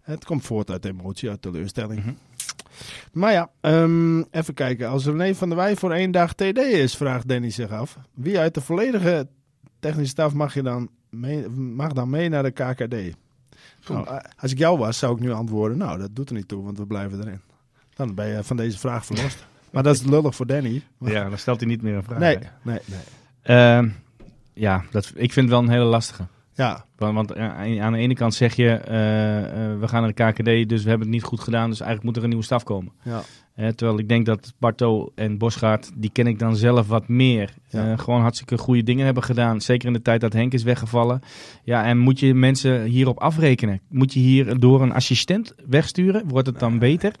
Het komt voort uit emotie, uit teleurstelling. Mhm. Maar ja, ehm, even kijken. Als René van der Wij voor één dag TD is, vraagt Danny zich af. Wie uit de volledige technische staf mag, je dan mee, mag dan mee naar de KKD? Nou, eh, als ik jou was, zou ik nu antwoorden. Nou, dat doet er niet toe, want we blijven erin. Dan ben je van deze vraag verlost. maar dat is lullig voor Danny. Maar- Ja, dan stelt hij niet meer een vraag. nee, nee, nee. Ehm, ja, dat, ik vind het wel een hele lastige. Ja, Want, want aan de ene kant zeg je, eh, eh, we gaan naar de KKD, dus we hebben het niet goed gedaan. Dus eigenlijk moet er een nieuwe staf komen. ja. Terwijl ik denk dat Barto en Bosgaard, die ken ik dan zelf wat meer. Ja. Eh, gewoon hartstikke goede dingen hebben gedaan. Zeker in de tijd dat Henk is weggevallen. Ja, en moet je mensen hierop afrekenen? Moet je hier door een assistent wegsturen? Wordt het dan Nee, beter?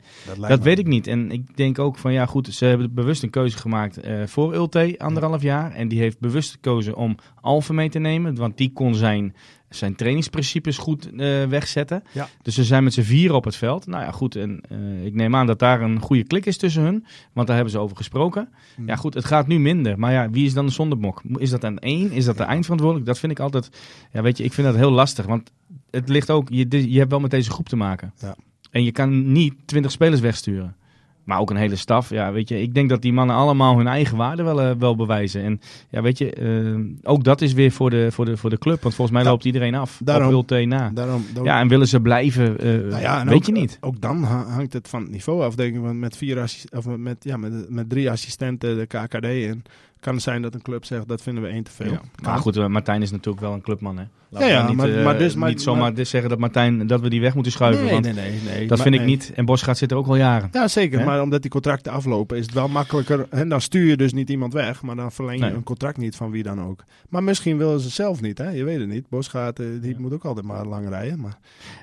dat, weet ik niet. En ik denk ook van ja, goed, ze hebben bewust een keuze gemaakt eh, voor Ulte anderhalf jaar. En die heeft bewust gekozen om Alphen mee te nemen. Want die kon zijn, zijn trainingsprincipes goed eh, wegzetten. Ja. Dus ze zijn met z'n vier op het veld. Nou ja, goed. En eh, ik neem aan dat daar een goede klik is tussen hun. Want daar hebben ze over gesproken. Hmm. Ja, goed, het gaat nu minder. Maar ja, wie is dan de zondebok? Is dat aan één? Is dat de eindverantwoordelijk? Dat vind ik altijd. Ja, weet je, ik vind dat heel lastig. Want het ligt ook. Je, je hebt wel met deze groep te maken. Ja. En je kan niet twintig spelers wegsturen. Maar ook een hele staf. Ja, weet je, ik denk dat die mannen allemaal hun eigen waarde wel, eh, wel bewijzen. En ja, weet je, eh, ook dat is weer voor de, voor de, voor de club. Want volgens mij loopt iedereen af. daarom. Op na. Daarom, daarom- Ja, en willen ze blijven? eh, Nou ja, en weet ook, je niet. Ook dan ha- hangt het van het niveau af, denk ik. Want met, vier of met, ja, met, met drie assistenten de KKD in, kan het zijn dat een club zegt dat vinden we één te veel. Ja. Maar goed, eh, Martijn is natuurlijk wel een clubman, hè? Ja, niet, maar- eh, maar dus- maar- niet zomaar dit zeggen dat Martijn dat we die weg moeten schuiven. nee, want nee, nee, nee. dat vind ik niet. En Bosgaard zit er ook al jaren. Ja, zeker. Hè? Maar omdat die contracten aflopen, is het wel makkelijker. En dan stuur je dus niet iemand weg, maar dan verleng je Nee. een contract niet van wie dan ook. Maar misschien willen ze zelf niet, hè? Je weet het niet. Bosgaard, eh, die Ja. moet ook altijd maar lang rijden. Maar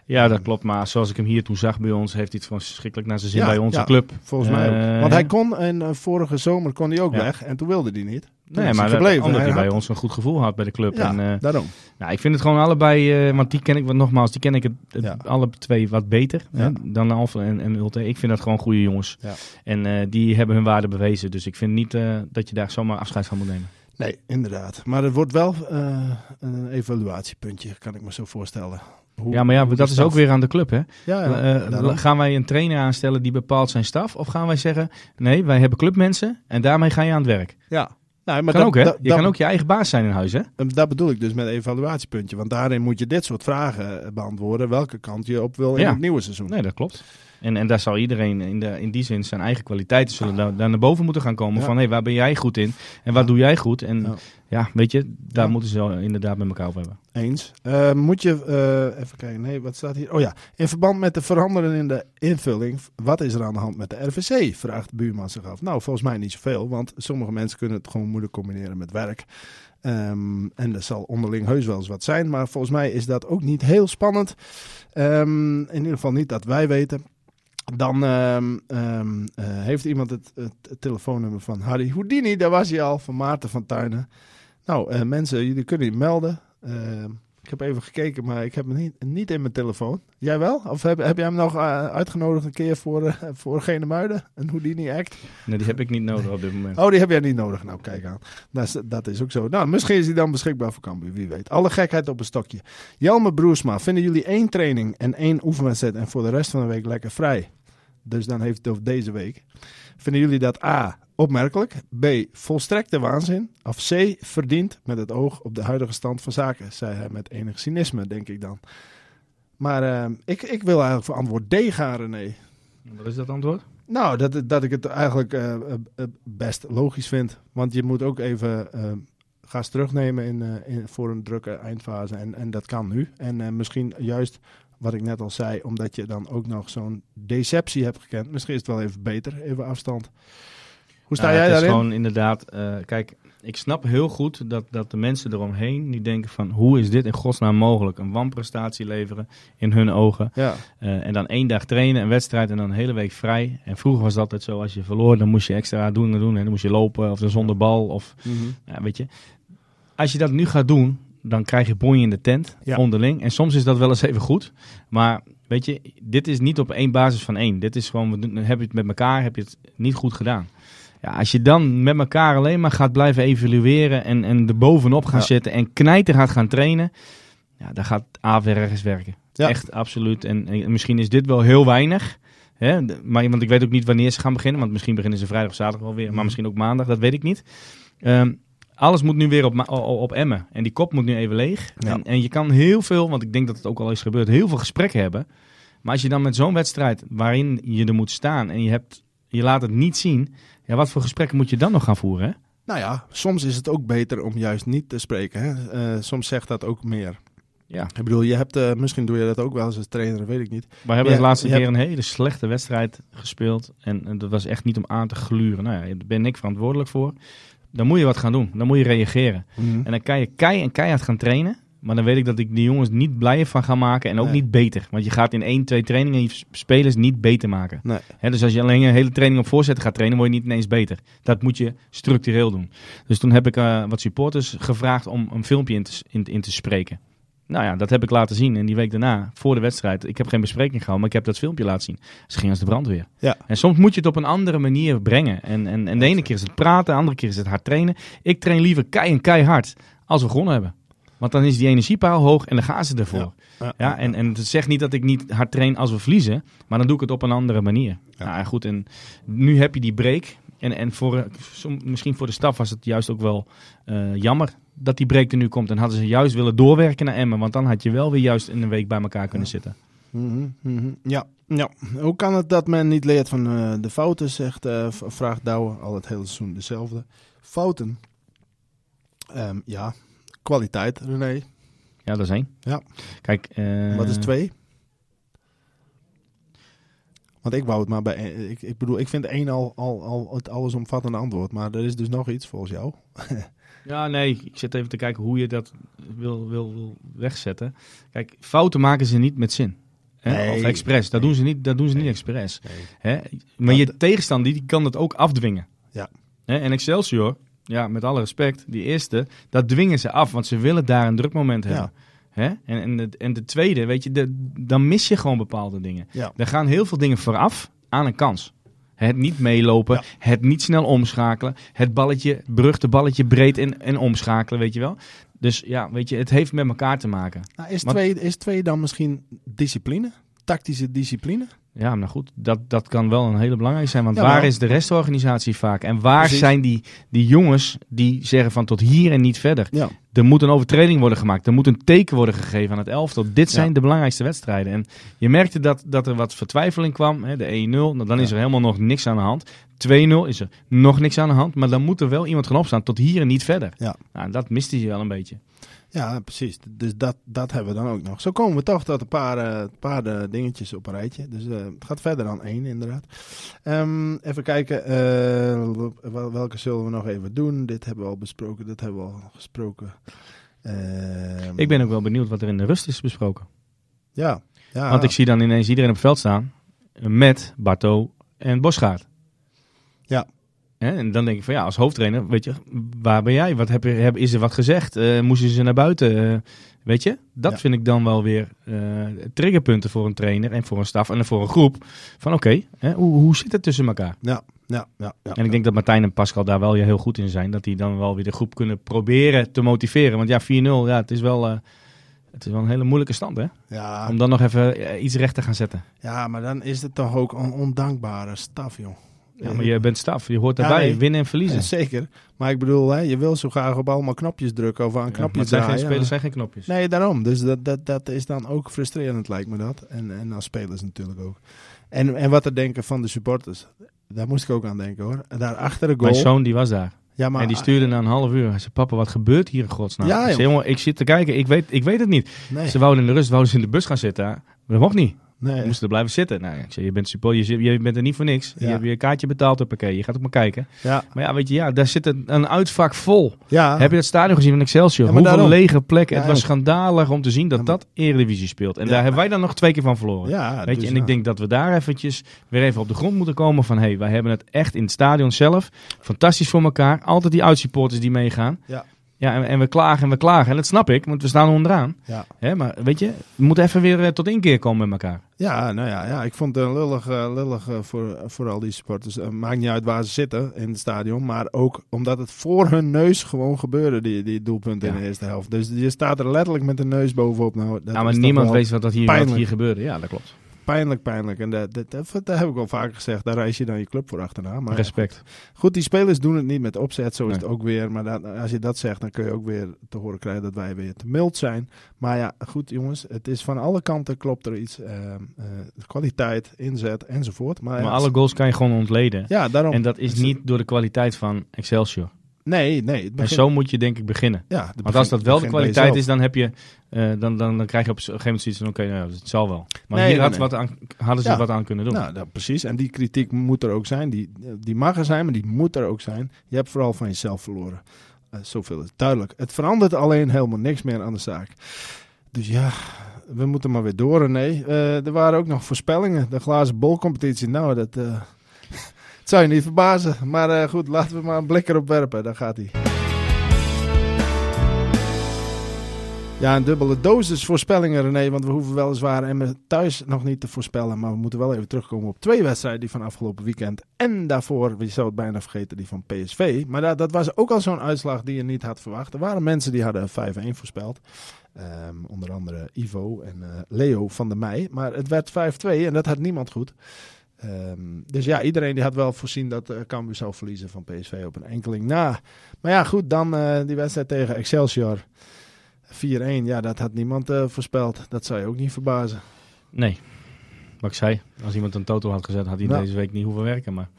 Ja, dat klopt. Maar zoals ik hem hier toen zag bij ons, heeft hij het gewoon verschrikkelijk naar zijn zin Ja, bij onze club. volgens mij ook. Want hij kon, en vorige zomer kon hij ook weg. En toen wilde hij niet. Toen Nee, maar gebleven. omdat hij bij ons een goed gevoel had bij de club. Ja, En, eh, daarom. nou, ik vind het gewoon allebei, eh, want die ken ik, wat nogmaals, die ken ik het, het Ja. alle twee wat beter hè, dan Alphen en, en Ulte. Ik vind dat gewoon goede jongens. Ja. En eh, die hebben hun waarde bewezen. Dus ik vind niet dat je daar zomaar afscheid van moet nemen. Nee, inderdaad. Maar het wordt wel een evaluatiepuntje, kan ik me zo voorstellen. Hoe- Ja, maar ja, dat is ook weer aan de club, hè? Ja, ja, gaan wij een trainer aanstellen die bepaalt zijn staf? Of gaan wij zeggen, nee, wij hebben clubmensen en daarmee ga je aan het werk? ja. Nou, maar kan dat- ook, hè? dat- je dat- kan ook je eigen baas zijn in huis, hè? En Dat bedoel ik dus met evaluatiepuntje. Want daarin moet je dit soort vragen eh, beantwoorden. Welke kant je op wil in Ja. het nieuwe seizoen. Nee, dat klopt. En, en daar zal iedereen in, de, in die zin zijn eigen kwaliteiten zullen daar, daar naar boven moeten gaan komen. Ja. Van, hé, waar ben jij goed in? En wat doe jij goed? En ja, weet je, daar Ja. moeten ze wel inderdaad met elkaar over hebben. Eens. Eh, moet je, eh, even kijken, nee, wat staat hier? Oh ja, in verband met de veranderingen in de invulling, wat is er aan de hand met de RVC? Vraagt de buurman zich af. Nou, volgens mij niet zoveel, want sommige mensen kunnen het gewoon moeilijk combineren met werk. Ehm, en er zal onderling heus wel eens wat zijn, maar volgens mij is dat ook niet heel spannend. Ehm, in ieder geval niet dat wij weten. Dan ehm, eh, heeft iemand het, het telefoonnummer van Harry Houdini, daar was hij al, van Maarten van Tuinen. Nou, eh, mensen, jullie kunnen je melden. Ehm, ik heb even gekeken, maar ik heb hem niet, niet in mijn telefoon. Jij wel? Of heb, heb jij hem nog eh, uitgenodigd een keer voor, eh voor Gene Muiden? Een Houdini-act? Nee, die heb ik niet nodig op dit moment. Oh, die heb jij niet nodig. Nou, kijk aan. Dat is, dat is ook zo. Nou, misschien is hij dan beschikbaar voor Cambuur, wie weet. Alle gekheid op een stokje. Jelme Broersma, vinden jullie één training en één oefenwedstrijd en voor de rest van de week lekker vrij? Dus dan heeft het over deze week. Vinden jullie dat A, Opmerkelijk. B. Volstrekte waanzin. Of C. Verdiend met het oog op de huidige stand van zaken, zei hij met enig cynisme, denk ik dan. Maar uh, ik, ik wil eigenlijk voor antwoord D gaan, René. Wat is dat antwoord? Nou, dat, dat ik het eigenlijk uh, best logisch vind. Want je moet ook even gas terugnemen in, in, voor een drukke eindfase. En, en dat kan nu. En misschien juist wat ik net al zei, omdat je dan ook nog zo'n deceptie hebt gekend. Misschien is het wel even beter, even afstand. Hoe sta Nou, jij het daarin? is gewoon inderdaad, eh, kijk, ik snap heel goed dat, dat de mensen eromheen die denken van hoe is dit in godsnaam mogelijk? Een wanprestatie leveren in hun ogen. Ja, Eh, en dan één dag trainen, een wedstrijd en dan een hele week vrij. En vroeger was het altijd zo, als je verloor, dan moest je extra doen en doen. En dan moest je lopen of dan zonder bal. Of, Mhm. ja, weet je. Als je dat nu gaat doen, dan krijg je bonje in de tent, Ja. onderling. En soms is dat wel eens even goed. Maar weet je, dit is niet op één basis van één. Dit is gewoon, heb je het met elkaar, heb je het niet goed gedaan. Ja, als je dan met elkaar alleen maar gaat blijven evalueren en, en er bovenop gaan Ja. zitten en knijten gaat gaan trainen, ja, dan gaat averechts werken. Ja. Echt, absoluut. En, en misschien is dit wel heel weinig. Hè? Maar, want ik weet ook niet wanneer ze gaan beginnen. Want misschien beginnen ze vrijdag of zaterdag wel weer. Mhm. Maar misschien ook maandag, dat weet ik niet. Ehm, alles moet nu weer op, op emmen. En die kop moet nu even leeg. Ja. En, en je kan heel veel, want ik denk dat het ook al is gebeurd, heel veel gesprekken hebben. Maar als je dan met zo'n wedstrijd waarin je er moet staan en je, hebt, je laat het niet zien. Ja, wat voor gesprekken moet je dan nog gaan voeren? Hè? Nou ja, soms is het ook beter om juist niet te spreken. Hè? Eh, soms zegt dat ook meer. Ja. Ik bedoel, je hebt, eh, misschien doe je dat ook wel eens als trainer, weet ik niet. We hebben de laatste keer hebt- een hele slechte wedstrijd gespeeld. En, en dat was echt niet om aan te gluren. Nou ja, daar ben ik verantwoordelijk voor. Dan moet je wat gaan doen. Dan moet je reageren. En dan kan je kei en keihard gaan trainen. Maar dan weet ik dat ik die jongens niet blijer van ga maken. En ook Nee. niet beter. Want je gaat in één, twee trainingen je spelers niet beter maken. Nee. Hè, dus als je alleen een hele training op voorzetten gaat trainen, word je niet ineens beter. Dat moet je structureel doen. Dus toen heb ik eh, wat supporters gevraagd om een filmpje in te, in, in te spreken. Nou ja, dat heb ik laten zien. En die week daarna, voor de wedstrijd, ik heb geen bespreking gehouden, maar ik heb dat filmpje laten zien. Ze gingen als de brandweer. Ja. En soms moet je het op een andere manier brengen. En, en, en de ene keer is het praten, de andere keer is het hard trainen. Ik train liever kei en keihard als we gewonnen hebben. Want dan is die energiepaal hoog en dan gaan ze ervoor. Ja. Ja, en, en het zegt niet dat ik niet hard train als we verliezen, maar dan doe ik het op een andere manier. Ja. Nou goed, en nu heb je die break. En, en voor, eh, misschien voor de staf was het juist ook wel eh, jammer dat die break er nu komt. En hadden ze juist willen doorwerken naar Emmen, want dan had je wel weer juist in een week bij elkaar kunnen Ja. zitten. Mhm, mhm. Ja. ja. Hoe kan het dat men niet leert van eh, de fouten, zegt, v- vraagt Douwe. Al het hele seizoen dezelfde. Fouten. Ehm, ja. Kwaliteit, René. Ja, dat is één. Ja. Kijk, eh, Wat is twee? Want ik wou het maar bij... Ik, ik bedoel, ik vind één al, al, al het allesomvattende antwoord. Maar er is dus nog iets volgens jou. Ja, nee, ik zit even te kijken hoe je dat wil, wil, wil wegzetten. Kijk, fouten maken ze niet met zin. Hè? Nee. Of expres. Dat Nee. doen ze niet, dat doen ze niet expres. Maar je de- tegenstander die kan dat ook afdwingen. Ja. Hè? En Excelsior, ja, met alle respect, die eerste, dat dwingen ze af, want ze willen daar een drukmoment hebben. Hè? En, en, de, en de tweede, weet je, de, dan mis je gewoon bepaalde dingen. Ja. Er gaan heel veel dingen vooraf aan een kans. Het niet meelopen, Ja. het niet snel omschakelen, het balletje, het beruchte balletje breed en, en omschakelen, weet je wel. Dus ja, weet je, het heeft met elkaar te maken. Nou, is, twee, is twee dan misschien discipline? Tactische discipline? Ja, maar goed, dat, dat kan wel een hele belangrijke zijn. Want waar is de restorganisatie vaak? En waar Precies. zijn die, die jongens die zeggen van tot hier en niet verder? Ja. Er moet een overtreding worden gemaakt. Er moet een teken worden gegeven aan het elftal. Dit zijn Ja. de belangrijkste wedstrijden. En je merkte dat, dat er wat vertwijfeling kwam. Hè, de 1-0, nou, dan is er helemaal nog niks aan de hand. 2-0 is er nog niks aan de hand. Maar dan moet er wel iemand gaan opstaan tot hier en niet verder. Ja. Nou, dat miste je wel een beetje. Ja, precies. Dus dat, dat hebben we dan ook nog. Zo komen we toch tot een paar, eh, paar eh, dingetjes op een rijtje. Dus eh, het gaat verder dan één, inderdaad. Ehm, even kijken. wel- welke zullen we nog even doen? Dit hebben we al besproken. Dit hebben we al gesproken. Ehm, Ik ben ook wel benieuwd wat er in de rust is besproken. Ja. ja. Want ik zie dan ineens iedereen op het veld staan. Met Barto en Bosgaard. Ja. Hè, En dan denk ik van ja, als hoofdtrainer, weet je, waar ben jij? Wat heb je, heb, is er wat gezegd? Eh, moesten ze naar buiten? Eh, weet je, dat Ja. vind ik dan wel weer eh, triggerpunten voor een trainer en voor een staf en voor een groep. Van oké, hoe, hoe zit het tussen elkaar? Ja, ja, ja. ja. En ik denk dat Martijn en Pascal daar wel heel goed in zijn. Dat die dan wel weer de groep kunnen proberen te motiveren. Want ja, 4-0, ja, het is wel... het is wel een hele moeilijke stand, hè? Ja, Om dan nog even iets recht te gaan zetten. ja, maar dan is het toch ook een ondankbare staf, joh. Ja, maar je bent staf, je hoort daarbij, nee. winnen en verliezen. Ja, zeker. Maar ik bedoel, hè, je wil zo graag op allemaal knopjes drukken of aan Ja, knopjes zijn geen draaien. spelers, zijn geen knopjes. Nee, daarom. Dus dat, dat, dat is dan ook frustrerend, lijkt me dat. En, en als spelers natuurlijk ook. En, en wat er denken van de supporters. Daar moest ik ook aan denken hoor. Daar achter de goal. Mijn zoon die was daar. ja, maar, en die stuurde na een half uur. Hij zei, papa, wat gebeurt hier in godsnaam? Ja, ik zei, jongen, ik zit te kijken. Ik weet, ik weet het niet. Nee, Ze wouden in de rust, wouden ze in de bus gaan zitten. Maar dat mocht niet. Nee. We moesten er blijven zitten. Nou, ik zei, je bent supporter, je, je bent er niet voor niks. Ja. Je hebt je kaartje betaald, hoppakee. Je gaat ook maar kijken. Ja, Maar ja, weet je, ja, daar zit een, een uitvak vol. ja. Heb je het stadion gezien van Excelsior? Ja, Hoeveel daarom. lege plekken. Het was schandalig om te zien dat dat Eredivisie speelt. En daar hebben wij dan nog twee keer van verloren. ja, Weet dus je, en ja. ik denk dat we daar eventjes weer even op de grond moeten komen van... hé, hey, wij hebben het echt in het stadion zelf fantastisch voor elkaar. Altijd die uitsupporters die meegaan. Ja. Ja, en, en we klagen en we klagen. En dat snap ik, want we staan onderaan. Ja. Hè, maar weet je, we moeten even weer eh, tot inkeer komen met elkaar. Ja, nou ja, ja, ik vond het een lullig, eh, lullig eh, voor, voor al die supporters. Maakt niet uit waar ze zitten in het stadion. Maar ook omdat het voor hun neus gewoon gebeurde, die, die doelpunten in Ja. de eerste helft. Dus je staat er letterlijk met de neus bovenop. Nou, dat nou, maar niemand weet wat, dat hier, wat hier gebeurde. Ja, dat klopt. Pijnlijk, pijnlijk. En dat, dat, dat, dat heb ik al vaker gezegd. Daar reis je dan je club voor achterna. Maar Respect. goed, die spelers doen het niet met opzet. Zo is het ook weer. Maar dat, als je dat zegt, dan kun je ook weer te horen krijgen dat wij weer te mild zijn. Maar ja, goed jongens. Het is van alle kanten klopt er iets. eh, eh, kwaliteit, inzet enzovoort. Maar, Maar ja, alle goals kan je gewoon ontleden. Ja, daarom. En dat is niet door de kwaliteit van Excelsior. Nee, nee. En zo moet je denk ik beginnen. ja, Want als dat wel de kwaliteit is, dan, heb je, eh, dan, dan, dan krijg je op een gegeven moment zoiets van, oké, nou, het zal wel. Maar Nee, hier nee, had nee. Wat aan, hadden ze Ja. wat aan kunnen doen. Nou, dat, precies. En die kritiek moet er ook zijn. Die, die mag er zijn, maar die moet er ook zijn. Je hebt vooral van jezelf verloren. Eh, zoveel is duidelijk. Het verandert alleen helemaal niks meer aan de zaak. Dus ja, we moeten maar weer door, René. Eh, er waren ook nog voorspellingen. De glazen bolcompetitie. Nou, dat... het zou je niet verbazen. Maar eh, goed, laten we maar een blik erop werpen. Daar gaat hij. Ja, een dubbele dosis voorspellingen, René. Want we hoeven weliswaar en thuis nog niet te voorspellen. Maar we moeten wel even terugkomen op twee wedstrijden die van afgelopen weekend. En daarvoor, je zou het bijna vergeten, die van PSV. Maar dat, dat was ook al zo'n uitslag die je niet had verwacht. Er waren mensen die hadden 5-1 voorspeld. Ehm, onder andere Ivo en eh, Leo van der Meij. Maar het werd 5-2 en dat had niemand goed. Ehm, dus ja, iedereen die had wel voorzien dat uh, Cambuur zou verliezen van PSV op een enkeling na. Maar ja, goed, dan eh, die wedstrijd tegen Excelsior. 4-1, ja, dat had niemand eh, voorspeld. Dat zou je ook niet verbazen. Nee, wat ik zei. Als iemand een toto had gezet, had hij Nou. deze week niet hoeven werken. Maar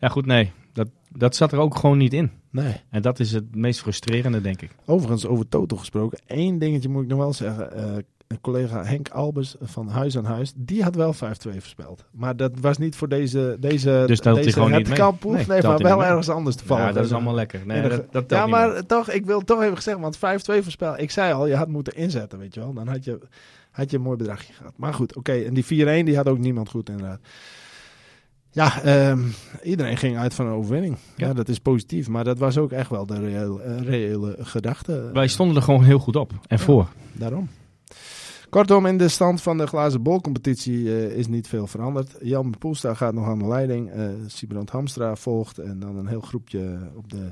ja, goed, nee. Dat, dat zat er ook gewoon niet in. Nee. En dat is het meest frustrerende, denk ik. Overigens, over Toto gesproken. Eén dingetje moet ik nog wel zeggen. Een collega Henk Albers van Huis aan Huis, die had wel 5-2 voorspeld. Maar dat was niet voor deze, deze, Dus telt hij deze gewoon niet mee. handicapproef. Nee, Nee, maar wel mee. ergens anders te vallen. Ja, dat is allemaal lekker. Nee, dat, dat telt ja, maar mee. toch, ik wil toch even zeggen, want 5-2 voorspel. Ik zei al, je had moeten inzetten, weet je wel. Dan had je, had je een mooi bedragje gehad. Maar goed, oké. En die 4-1, die had ook niemand goed inderdaad. Ja, ehm, iedereen ging uit van een overwinning. Ja. Ja. dat is positief. Maar dat was ook echt wel de reële, eh, reële gedachte. Wij stonden er gewoon heel goed op en Ja. voor. Daarom. Kortom, in de stand van de glazen bolcompetitie eh, is niet veel veranderd. Jan Poelstra gaat nog aan de leiding. eh Sibrand Hamstra volgt. En dan een heel groepje op de,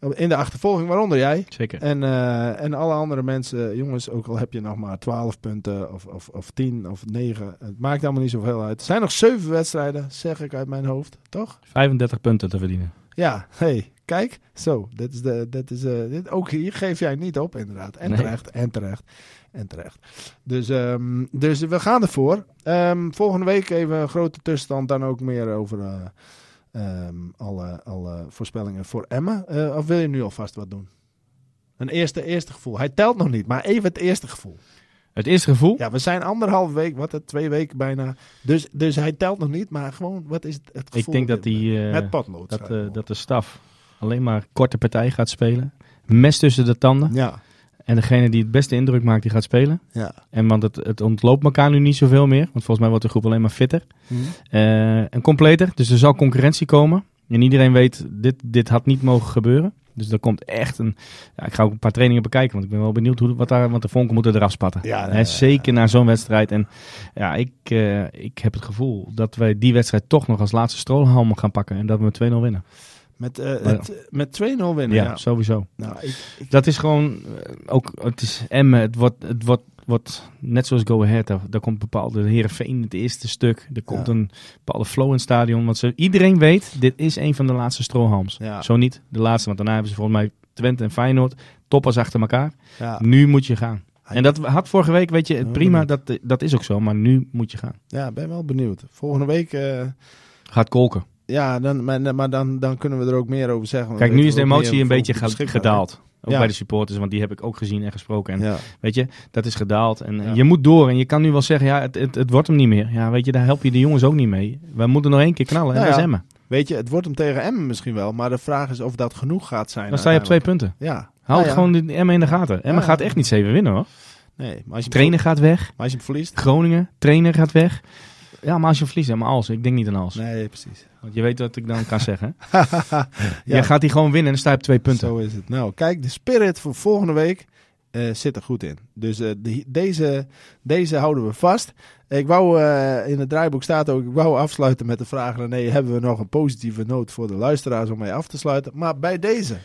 op- in de achtervolging, waaronder jij. Zeker. En, eh, en alle andere mensen, jongens, ook al heb je nog maar 12 punten of, of, of 10 of 9. Het maakt allemaal niet zoveel uit. Er zijn nog 7 wedstrijden, zeg ik uit mijn hoofd, toch? 35 punten te verdienen. Ja, hey, kijk. Zo, dit is de, dit is, eh, dit, ook hier geef jij niet op, inderdaad. En Nee. terecht, en terecht, en terecht. Dus, ehm, dus we gaan ervoor. Ehm, volgende week even een grote tussenstand, dan ook meer over eh, ehm, alle, alle voorspellingen voor Emma. Eh, of wil je nu alvast wat doen? Een eerste, eerste gevoel. Hij telt nog niet, maar even het eerste gevoel. Het eerste gevoel? Ja, we zijn anderhalve week, wat het, twee weken bijna. Dus, dus hij telt nog niet, maar gewoon, wat is het, het gevoel? ik denk dat, die, eh, Met potlood. dat, dat de staf alleen maar korte partij gaat spelen. Mes tussen de tanden. Ja, En degene die het beste indruk maakt, die gaat spelen. ja. En want het, het ontloopt elkaar nu niet zoveel meer. Want volgens mij wordt de groep alleen maar fitter. Hm. Eh, en completer. Dus er zal concurrentie komen. En iedereen weet, dit, dit had niet mogen gebeuren. Dus er komt echt een... Ja, ik ga ook een paar trainingen bekijken. Want ik ben wel benieuwd hoe, wat daar... Want de vonken moeten eraf spatten. Ja, zeker na zo'n wedstrijd. En ja, ik, eh, ik heb het gevoel dat wij die wedstrijd toch nog als laatste strohalm gaan pakken. En dat we met 2-0 winnen. Met, eh, Maar- het- met 2-0 winnen. Ja, Ja. sowieso. Nou, ik, ik- Dat is gewoon eh, ook, het is Emmen, het wordt, het wordt, wordt net zoals Go Ahead, daar, daar komt bepaalde Heerenveen het eerste stuk, er komt Ja. een bepaalde flow in het stadion, want ze, iedereen weet, dit is een van de laatste strohalms. Ja. Zo niet de laatste, want daarna hebben ze volgens mij Twente en Feyenoord, toppers achter elkaar. Nu moet je gaan. En dat had vorige week, weet je, prima, dat, dat is ook zo, maar nu moet je gaan. ja, ben wel benieuwd. Volgende week, eh, Gaat kolken. Ja, dan, maar, maar dan, dan kunnen we er ook meer over zeggen. Kijk, nu is de emotie een beetje gedaald. Ook Ja. bij de supporters, want die heb ik ook gezien en gesproken. En Ja. Weet je, dat is gedaald. En Ja. je moet door. En je kan nu wel zeggen, ja, het, het, het wordt hem niet meer. Ja, weet je, daar help je de jongens ook niet mee. We moeten nog één keer knallen. En Nou dat is. Emmen. Weet je, het wordt hem tegen Emmen misschien wel, maar de vraag is of dat genoeg gaat zijn. Dan sta je op twee punten. Ja. Houd gewoon de Emmen in de gaten. Emmen gaat echt niet zeven winnen hoor. Nee, maar als je, Trainer gaat weg. maar als je hem verliest. Groningen, trainer gaat weg. Ja, maar als je verliest, maar als. Ik denk niet aan als. Nee, precies. Want je weet wat ik dan kan zeggen. ja, Jij gaat die gewoon winnen en dan sta je op twee punten. Zo is het. Nou, kijk, de spirit voor volgende week eh, zit er goed in. Dus eh, deze, deze houden we vast. Ik wou, eh, in het draaiboek staat ook, ik wou afsluiten met de vraag, René, hebben we nog een positieve noot voor de luisteraars om mee af te sluiten? Maar bij deze,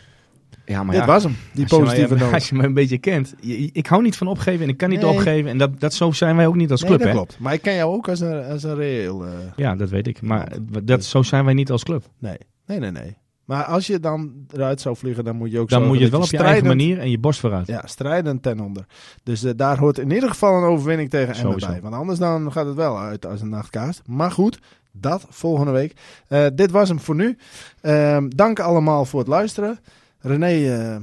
Ja, maar dit ja, was hem, die positieve noot. Als je me een beetje kent. je- ik hou niet van opgeven en ik kan niet Nee. opgeven. En dat, dat, zo zijn wij ook niet als Nee, club, dat hè? klopt. Maar ik ken jou ook als een, als een reëel... eh, Ja, dat weet ik. Maar dat, zo zijn wij niet als club. nee, nee, nee, nee. Maar als je dan eruit zou vliegen, dan moet je ook Dan moet je het wel op je eigen manier en je borst vooruit. Ja, strijdend ten onder. Dus eh, daar hoort in ieder geval een overwinning tegen Emmen bij. Want anders dan gaat het wel uit als een nachtkaars. Maar goed, dat volgende week. Eh, dit was hem voor nu. Ehm, dank allemaal voor het luisteren. René, eh, eh,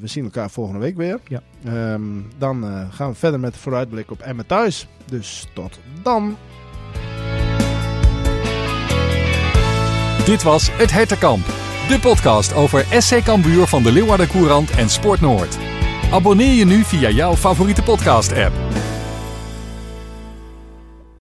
we zien elkaar volgende week weer. Ja. Ehm, dan eh, gaan we verder met de vooruitblik op Emmen thuis. Dus tot dan. Dit was Het Hertenkamp, de podcast over SC Cambuur van de Leeuwarden Courant en Sport Noord. Abonneer je nu via jouw favoriete podcast-app.